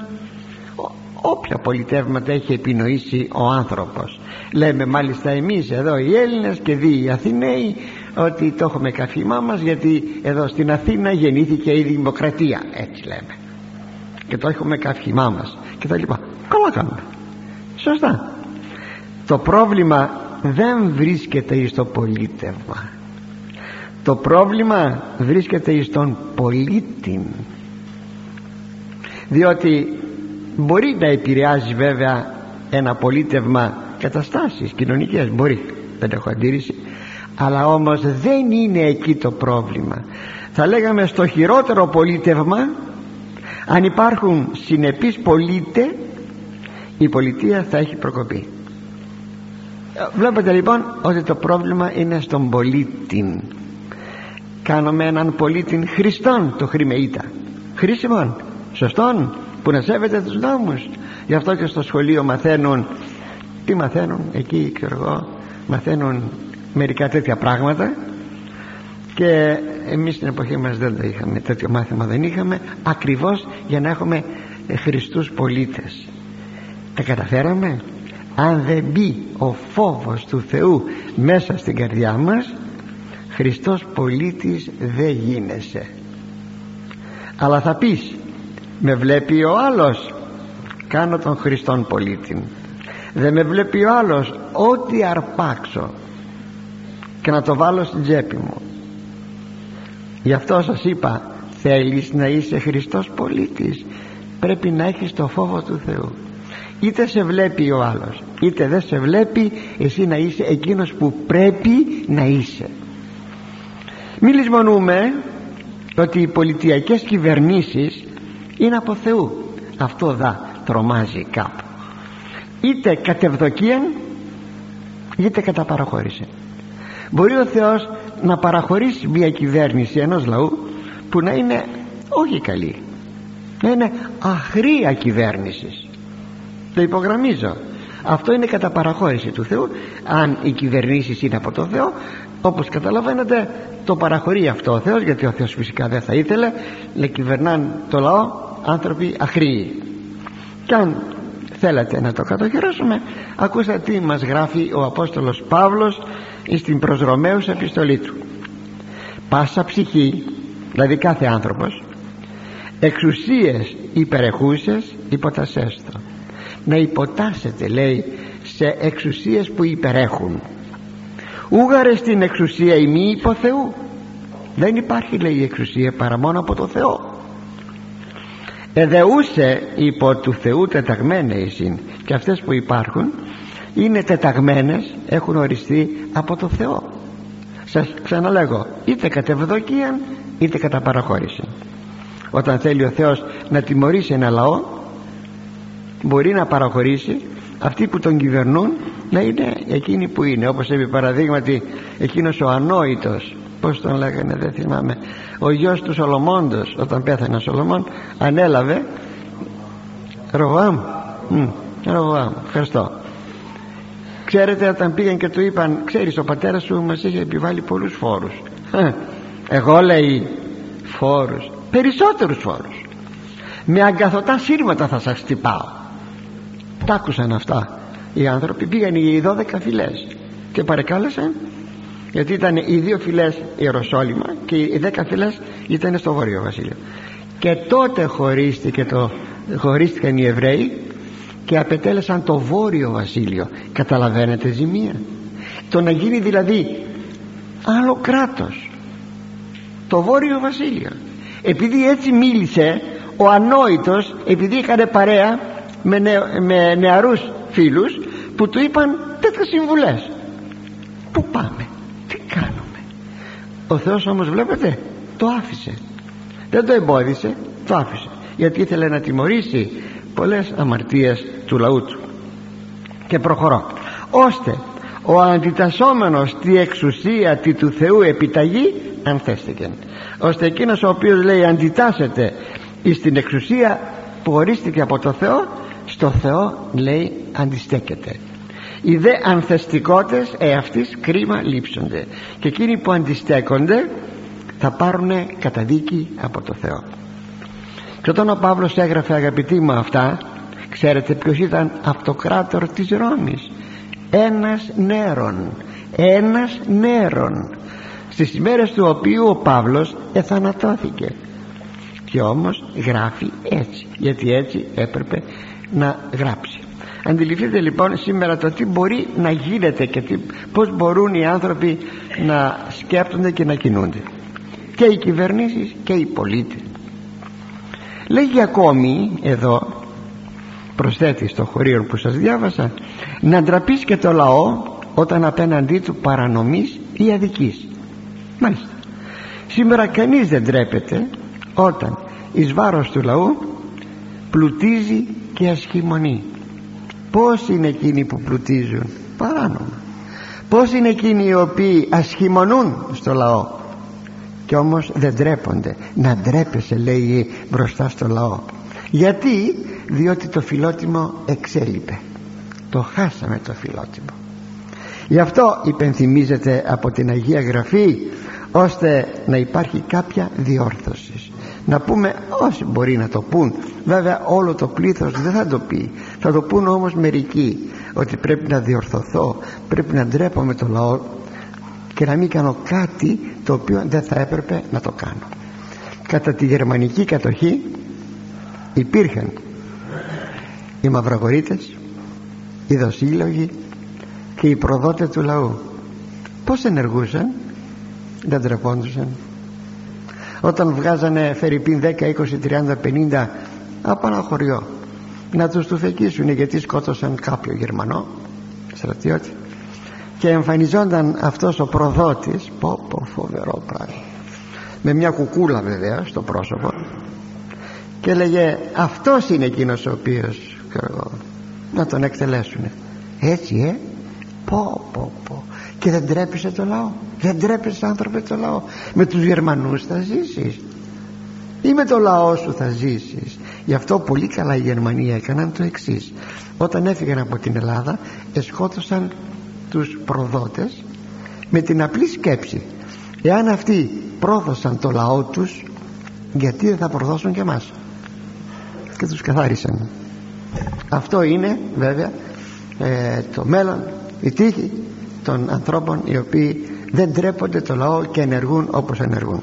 Όποια πολιτεύματα έχει επινοήσει ο άνθρωπος. Λέμε μάλιστα εμείς εδώ οι Έλληνες και δι οι Αθηναίοι ότι το έχουμε καφήμά μας γιατί εδώ στην Αθήνα γεννήθηκε η δημοκρατία έτσι λέμε. Και το έχουμε καυχημά μας και τα λοιπά. Καλά κάνουμε. Σωστά το πρόβλημα δεν βρίσκεται στο πολίτευμα. Το πρόβλημα βρίσκεται στον πολίτη διότι μπορεί να επηρεάζει βέβαια ένα πολίτευμα καταστάσεις κοινωνικές. Μπορεί δεν έχω αντίρρηση. Αλλά όμως δεν είναι εκεί το πρόβλημα. Θα λέγαμε στο χειρότερο πολίτευμα αν υπάρχουν συνεπείς πολίτες η πολιτεία θα έχει προκοπεί βλέπετε λοιπόν ότι το πρόβλημα είναι στον πολίτη κάνουμε έναν πολίτη Χριστόν το χρημεΐτα. Χρήσιμον σωστόν που να σέβεται τους νόμους. Γι' αυτό και στο σχολείο μαθαίνουν τι μαθαίνουν εκεί ξέρω εγώ μαθαίνουν μερικά τέτοια πράγματα. Και εμείς στην εποχή μας δεν το είχαμε τέτοιο μάθημα δεν είχαμε ακριβώς για να έχουμε χριστούς πολίτες. Τα καταφέραμε; Αν δεν μπει ο φόβος του Θεού μέσα στην καρδιά μας Χριστός πολίτης δεν γίνεσαι. Αλλά θα πεις με βλέπει ο άλλος κάνω τον Χριστόν πολίτη δεν με βλέπει ο άλλος ό,τι αρπάξω και να το βάλω στην τσέπη μου γι' αυτό σας είπα θέλεις να είσαι Χριστός πολίτης πρέπει να έχεις το φόβο του Θεού είτε σε βλέπει ο άλλος είτε δεν σε βλέπει εσύ να είσαι εκείνος που πρέπει να είσαι. Μην λησμονούμε ότι οι πολιτιακές κυβερνήσεις είναι από Θεού. Αυτό δα τρομάζει κάπου. Είτε κατευδοκίαν είτε κατά παραχώρηση. Μπορεί ο Θεός να παραχωρήσει μια κυβέρνηση ενός λαού που να είναι όχι καλή να είναι αχρία κυβέρνησης το υπογραμμίζω. Αυτό είναι κατά παραχώρηση του Θεού. Αν οι κυβερνήσεις είναι από τον Θεό όπως καταλαβαίνετε το παραχωρεί αυτό ο Θεός γιατί ο Θεός φυσικά δεν θα ήθελε. Να κυβερνάν το λαό άνθρωποι αχρήοι και αν θέλετε να το κατοχυρώσουμε ακούστε τι μας γράφει ο Απόστολος Παύλος στην προς Ρωμαίους επιστολή του. Πάσα ψυχή δηλαδή κάθε άνθρωπος εξουσίες υπερεχούσες υποτασέστο να υποτάσσεται λέει σε εξουσίες που υπερέχουν. Ούγαρε στην εξουσία ημί υπό Θεού. Δεν υπάρχει λέει η εξουσία παρά μόνο από το Θεό. Εδεούσε υπό του Θεού τεταγμένες και αυτές που υπάρχουν είναι τεταγμένες έχουν οριστεί από το Θεό. Σας ξαναλέγω είτε κατά ευδοκία είτε κατά παραχώρηση. Όταν θέλει ο Θεός να τιμωρήσει ένα λαό μπορεί να παραχωρήσει αυτοί που τον κυβερνούν να είναι εκείνοι που είναι. Όπως είπε παραδείγματι εκείνος ο ανόητος πως τον λέγανε δεν θυμάμαι ο γιος του Σολομώντος όταν πέθανε ο Σολομών ανέλαβε Ροβάμ Ροβάμ ευχαριστώ. Ξέρετε όταν πήγαν και του είπαν ξέρεις ο πατέρας σου μας είχε επιβάλει πολλούς φόρους εγώ λέει φόρους περισσότερους φόρους. Με αγκαθωτά σύρματα θα σας χτυπάω τα άκουσαν αυτά οι άνθρωποι. Πήγαν οι 12 φυλές και παρεκάλεσαν γιατί ήταν οι δύο φυλές Ιεροσόλυμα και οι 10 φυλές ήταν στο Βόρειο Βασίλειο. Και τότε χωρίστηκε το, χωρίστηκαν οι Εβραίοι και απετέλεσαν το Βόρειο Βασίλειο. Καταλαβαίνετε ζημία. Το να γίνει δηλαδή άλλο κράτος. Το Βόρειο Βασίλειο. Επειδή έτσι μίλησε ο ανόητος επειδή είχαν παρέα με, με νεαρούς φίλους που του είπαν τέτοιες συμβουλές. Πού πάμε; Τι κάνουμε; Ο Θεός όμως βλέπετε το άφησε. Δεν το εμπόδισε το άφησε. Γιατί ήθελε να τιμωρήσει πολλές αμαρτίες του λαού του. Και προχωρώ. Ώστε ο αντιτασσόμενος τη εξουσία τη του Θεού επιταγή ανθέστηκε. Ώστε εκείνος ο οποίος λέει αντιτάσσεται στην εξουσία που ορίστηκε από το Θεό στο Θεό λέει αντιστέκεται. Οι δε ανθεστικότες εαυτής κρίμα λείψονται. Και εκείνοι που αντιστέκονται θα πάρουν καταδίκη από το Θεό. Και όταν ο Παύλος έγραφε αγαπητοί μου αυτά ξέρετε ποιος ήταν αυτοκράτορ της Ρώμης; Ένας νέρον ένας νέρον στις ημέρες του οποίου ο Παύλος εθανατώθηκε και όμως γράφει έτσι γιατί έτσι έπρεπε να γράψει. Αντιληφθείτε λοιπόν σήμερα το τι μπορεί να γίνεται και τι, πως μπορούν οι άνθρωποι να σκέπτονται και να κινούνται. Και οι κυβερνήσεις και οι πολίτες. Λέγει ακόμη εδώ προσθέτει στο χωρίο που σας διάβασα να ντραπείς και το λαό όταν απέναντί του παρανομής ή αδικής μάλιστα. Σήμερα κανείς δεν ντρέπεται όταν εις βάρος του λαού πλουτίζει και ασχημονεί πως είναι εκείνοι που πλουτίζουν; Παράνομα. Πως είναι εκείνοι οι οποίοι ασχημονούν στο λαό; Και όμως δεν ντρέπονται. Να ντρέπεσαι λέει μπροστά στο λαό. Γιατί; Διότι το φιλότιμο εξέλιπε. Το χάσαμε το φιλότιμο. Γι' αυτό υπενθυμίζεται από την Αγία Γραφή ώστε να υπάρχει κάποια διόρθωση να πούμε όσοι μπορεί να το πούν βέβαια όλο το πλήθος δεν θα το πει. Θα το πούν όμως μερικοί ότι πρέπει να διορθωθώ πρέπει να ντρέπομαι το λαό και να μην κάνω κάτι το οποίο δεν θα έπρεπε να το κάνω. Κατά τη γερμανική κατοχή υπήρχαν οι μαυραγορείτες οι δοσύλλογοι και οι προδότες του λαού. Πως ενεργούσαν δεν τρεπόντουσαν όταν βγάζανε φερρυπίν 10, 20, 30, 50 από ένα χωριό. Να τους του φεκίσουν γιατί σκότωσαν κάποιο Γερμανό στρατιώτη. Και εμφανιζόταν αυτός ο προδότης πω πω φοβερό πράγμα με μια κουκούλα βέβαια στο πρόσωπο και έλεγε αυτός είναι εκείνος ο οποίος να τον εκτελέσουν έτσι ε; Πω πω πω. Και δεν τρέπησε το λαό δεν τρέπεσαι άνθρωπε το λαό. Με τους Γερμανούς θα ζήσεις. Ή με το λαό σου θα ζήσεις. Γι' αυτό πολύ καλά η Γερμανία έκαναν το εξής. όταν έφυγαν από την Ελλάδα εσκότωσαν τους προδότες με την απλή σκέψη. Εάν αυτοί πρόδωσαν το λαό τους γιατί δεν θα προδώσουν και εμάς; Και τους καθάρισαν. Αυτό είναι βέβαια ε, το μέλλον η τύχη των ανθρώπων οι οποίοι δεν τρέπονται το λαό και ενεργούν όπως ενεργούν.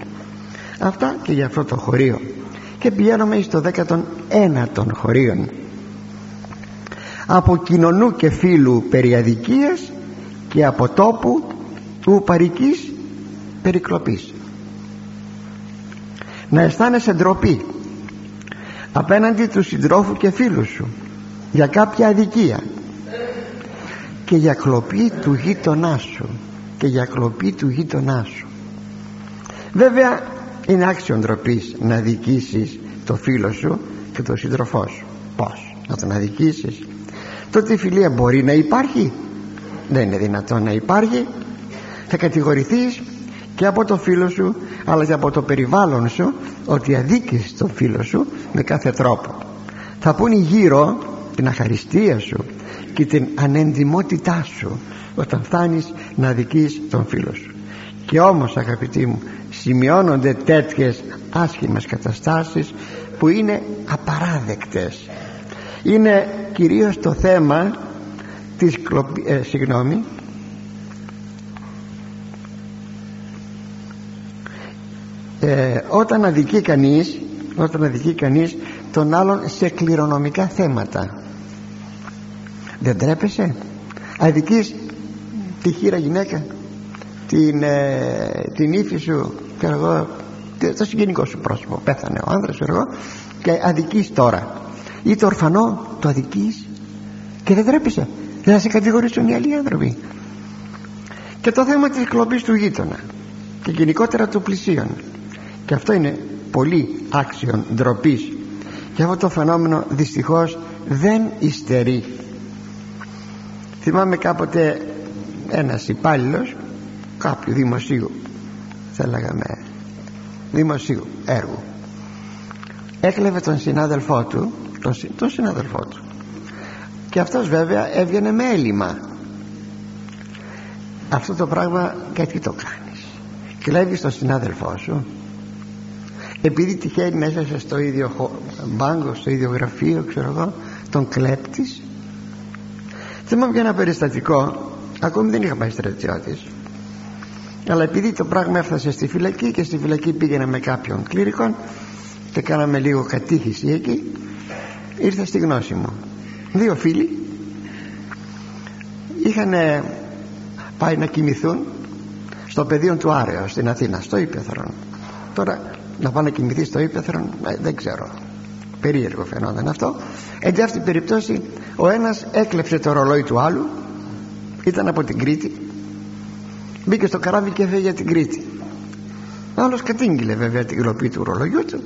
Αυτά και για αυτό το χωρίο. Και πηγαίνουμε στο 19ο χωρίων από κοινωνού και φίλου περιαδικίας και από τόπου του παρικής περικλοπής. Να αισθάνεσαι ντροπή απέναντι του συντρόφου και φίλου σου για κάποια αδικία και για κλοπή του γείτονάς σου και για κλοπή του γείτονά σου. Βέβαια είναι άξιο ντροπής να αδικήσεις το φίλο σου και το σύντροφό σου. Πως να τον αδικήσεις; Τότε η φιλία μπορεί να υπάρχει; Δεν είναι δυνατόν να υπάρχει. Θα κατηγορηθείς και από το φίλο σου αλλά και από το περιβάλλον σου ότι αδίκεις τον φίλο σου με κάθε τρόπο. Θα πούνε γύρω την αχαριστία σου και την ανεντιμότητά σου όταν φτάνεις να αδικείς τον φίλο σου. Και όμως αγαπητοί μου σημειώνονται τέτοιες άσχημες καταστάσεις που είναι απαράδεκτες. Είναι κυρίως το θέμα της κλοπ... ε, συγγνώμη. Ε, όταν αδικεί κανείς όταν αδικεί κανείς τον άλλον σε κληρονομικά θέματα. Δεν τρέπεσαι; Αδικείς τη χείρα γυναίκα. Την, ε, την ύφη σου και εγώ το συγγενικό σου πρόσωπο. Πέθανε ο άνδρας σου εγώ και αδικείς τώρα. Ή το ορφανό το αδικείς. Και δεν τρέπεσαι. Δεν θα σε κατηγορήσουν οι άλλοι άνθρωποι. Και το θέμα της κλοπής του γείτονα. Και γενικότερα του πλησίον. Και αυτό είναι πολύ άξιον ντροπής. Και αυτό το φαινόμενο δυστυχώς δεν υστερεί. Θυμάμαι κάποτε ένας υπάλληλος κάποιου δημοσίου θα λέγαμε δημοσίου έργου έκλεβε τον συνάδελφό του τον, τον συνάδελφό του. Και αυτός βέβαια έβγαινε με έλλειμμα. Αυτό το πράγμα γιατί το κάνεις; Κλέβεις τον συνάδελφό σου επειδή τυχαίνει να είσαι στο ίδιο μπάγκο στο ίδιο γραφείο ξέρω εγώ τον κλέπτης θυμάμαι για ένα περιστατικό ακόμη δεν είχα πάει στρατιώτης αλλά επειδή το πράγμα έφτασε στη φυλακή και στη φυλακή πήγαινα με κάποιον κλήρικον και κάναμε λίγο κατήχηση εκεί ήρθε στη γνώση μου. Δύο φίλοι είχαν πάει να κοιμηθούν στο πεδίο του Άρεο στην Αθήνα στο Ήπεθρο τώρα να πάνε να κοιμηθεί στο Ήπεθρο ε, δεν ξέρω. Περίεργο φαινόταν αυτό. Εν αυτή την περίπτωση ο ένας έκλεψε το ρολόι του άλλου ήταν από την Κρήτη. Μπήκε στο καράβι και έφεγε για την Κρήτη. Ο άλλος κατήγγειλε βέβαια την γλωπή του ρολογιού του.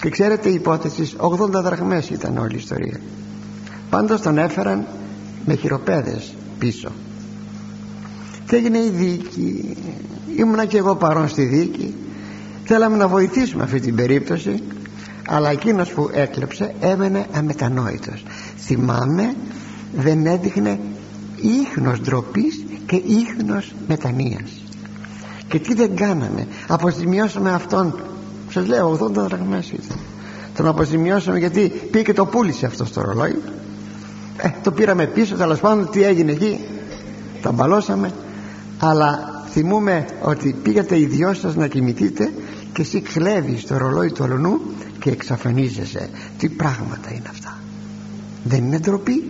Και ξέρετε η υπόθεση 80 δραχμές ήταν όλη η ιστορία. Πάντως τον έφεραν με χειροπέδες πίσω. Και έγινε η δίκη. Ήμουνα και εγώ παρόν στη δίκη. Θέλαμε να βοηθήσουμε αυτή την περίπτωση αλλά εκείνος που έκλεψε έμενε αμετανόητος. Θυμάμαι δεν έδειχνε ίχνος ντροπής και ίχνος μετανοίας. Και τι δεν κάναμε. Αποζημιώσαμε αυτόν. Σας λέω 80 δραχμές ήταν. Τον αποζημιώσαμε γιατί πήγε και το πούλησε αυτός στο ρολόι. Ε, το πήραμε πίσω τέλος πάντων τι έγινε εκεί. Τα μπαλώσαμε αλλά θυμούμε ότι πήγατε οι δυο σας να κοιμηθείτε και εσύ κλέβεις το ρολόι του αλωνού και εξαφανίζεσαι. Τι πράγματα είναι αυτά. Δεν είναι ντροπή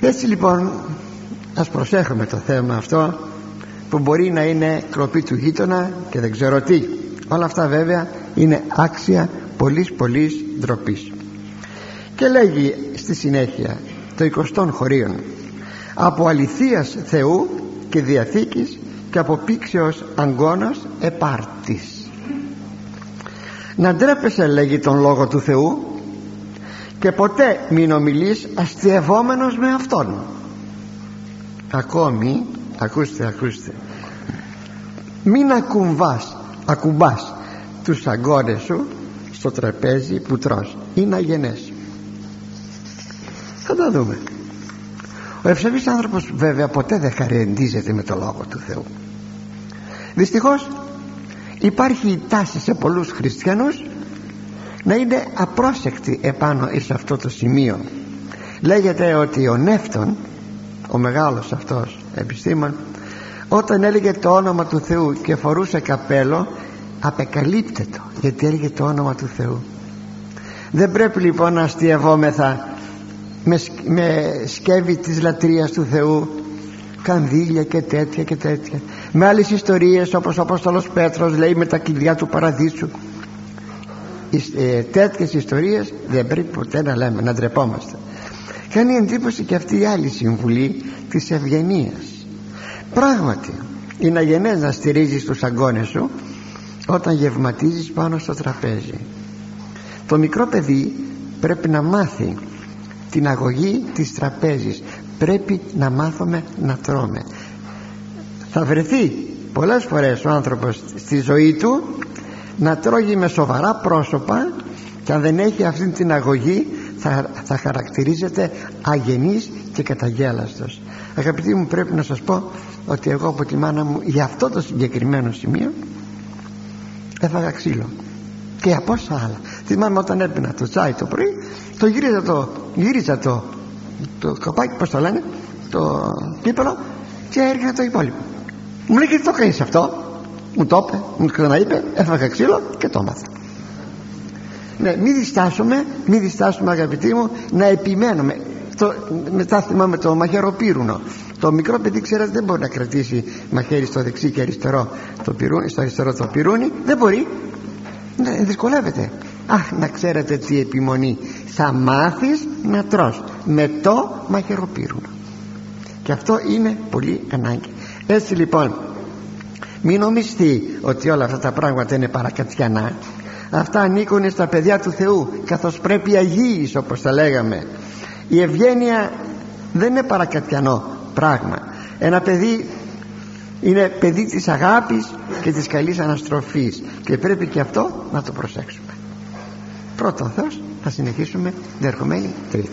έτσι λοιπόν ας προσέχουμε το θέμα αυτό που μπορεί να είναι κλοπή του γείτονα και δεν ξέρω τι όλα αυτά βέβαια είναι άξια πολλής πολλής ντροπής. και λέγει στη συνέχεια το 20 χωρίων από αληθείας Θεού και Διαθήκης και από πήξεως αγκώνας επάρτης να ντρέπεσαι λέγει τον Λόγο του Θεού και ποτέ μην ομιλείς αστειευόμενος με Αυτόν. Ακόμη ακούστε ακούστε. Μην ακουμβάς ακουμπάς τους αγκώνες σου στο τραπέζι που τρως. Είναι αγενές. Θα τα δούμε. Ο ευσεβής άνθρωπος βέβαια ποτέ δεν χαρεντίζεται με το Λόγο του Θεού. Δυστυχώς υπάρχει η τάση σε πολλούς χριστιανούς να είναι απρόσεκτοι επάνω σε αυτό το σημείο. Λέγεται ότι ο Νεύτων ο μεγάλος αυτός επιστήμον όταν έλεγε το όνομα του Θεού και φορούσε καπέλο απεκαλύπτετο γιατί έλεγε το όνομα του Θεού. Δεν πρέπει λοιπόν να αστειευόμεθα με, με σκεύη της λατρείας του Θεού κανδύλια και τέτοια και τέτοια. Με άλλες ιστορίες όπως ο Απόστολος Πέτρος λέει με τα κλειδιά του παραδείσου ε, τέτοιες ιστορίες δεν πρέπει ποτέ να λέμε να ντρεπόμαστε. Κάνει εντύπωση και αυτή η άλλη συμβουλή της ευγενίας. πράγματι είναι αγενές να στηρίζεις τους αγκώνες σου όταν γευματίζεις πάνω στο τραπέζι. Το μικρό παιδί πρέπει να μάθει την αγωγή της τραπέζης. Πρέπει να μάθουμε να τρώμε. Θα βρεθεί πολλές φορές ο άνθρωπος στη ζωή του να τρώγει με σοβαρά πρόσωπα και αν δεν έχει αυτή την αγωγή θα, θα χαρακτηρίζεται αγενής και καταγέλαστος. Αγαπητοί μου πρέπει να σας πω ότι εγώ από τη μάνα μου για αυτό το συγκεκριμένο σημείο έφαγα ξύλο και από όσα άλλα. Θυμάμαι όταν έπαινα το τσάι το πρωί το γύριζα το, γύριζα το, το κοπάκι πως το λένε το πίπελο και έριχνα το υπόλοιπο. Μου λέει και τι το κάνεις αυτό; Μου το είπε, μου ξαναείπε έφαγα ξύλο και το έμαθα. Ναι, μην διστάσουμε μην διστάσουμε αγαπητοί μου να επιμένουμε. Το, μετά θυμάμαι το μαχαιροπύρουνο. Το μικρό παιδί ξέρετε δεν μπορεί να κρατήσει μαχαίρι στο δεξί και αριστερό το πυρούνι, στο αριστερό το πυρούνι. Δεν μπορεί. Ναι, δυσκολεύεται. Αχ να ξέρετε τι επιμονή. Θα μάθεις να τρως με το μαχαιροπύρουνο. Και αυτό είναι πολύ ανάγκη. Έτσι λοιπόν μην νομιστεί ότι όλα αυτά τα πράγματα είναι παρακατιανά. Αυτά ανήκουν στα παιδιά του Θεού καθώς πρέπει αγίης όπως τα λέγαμε. Η ευγένεια δεν είναι παρακατιανό πράγμα. Ένα παιδί είναι παιδί της αγάπης και της καλής αναστροφής και πρέπει και αυτό να το προσέξουμε. Πρώτον Θεός θα συνεχίσουμε. Την ερχομένη τρίτη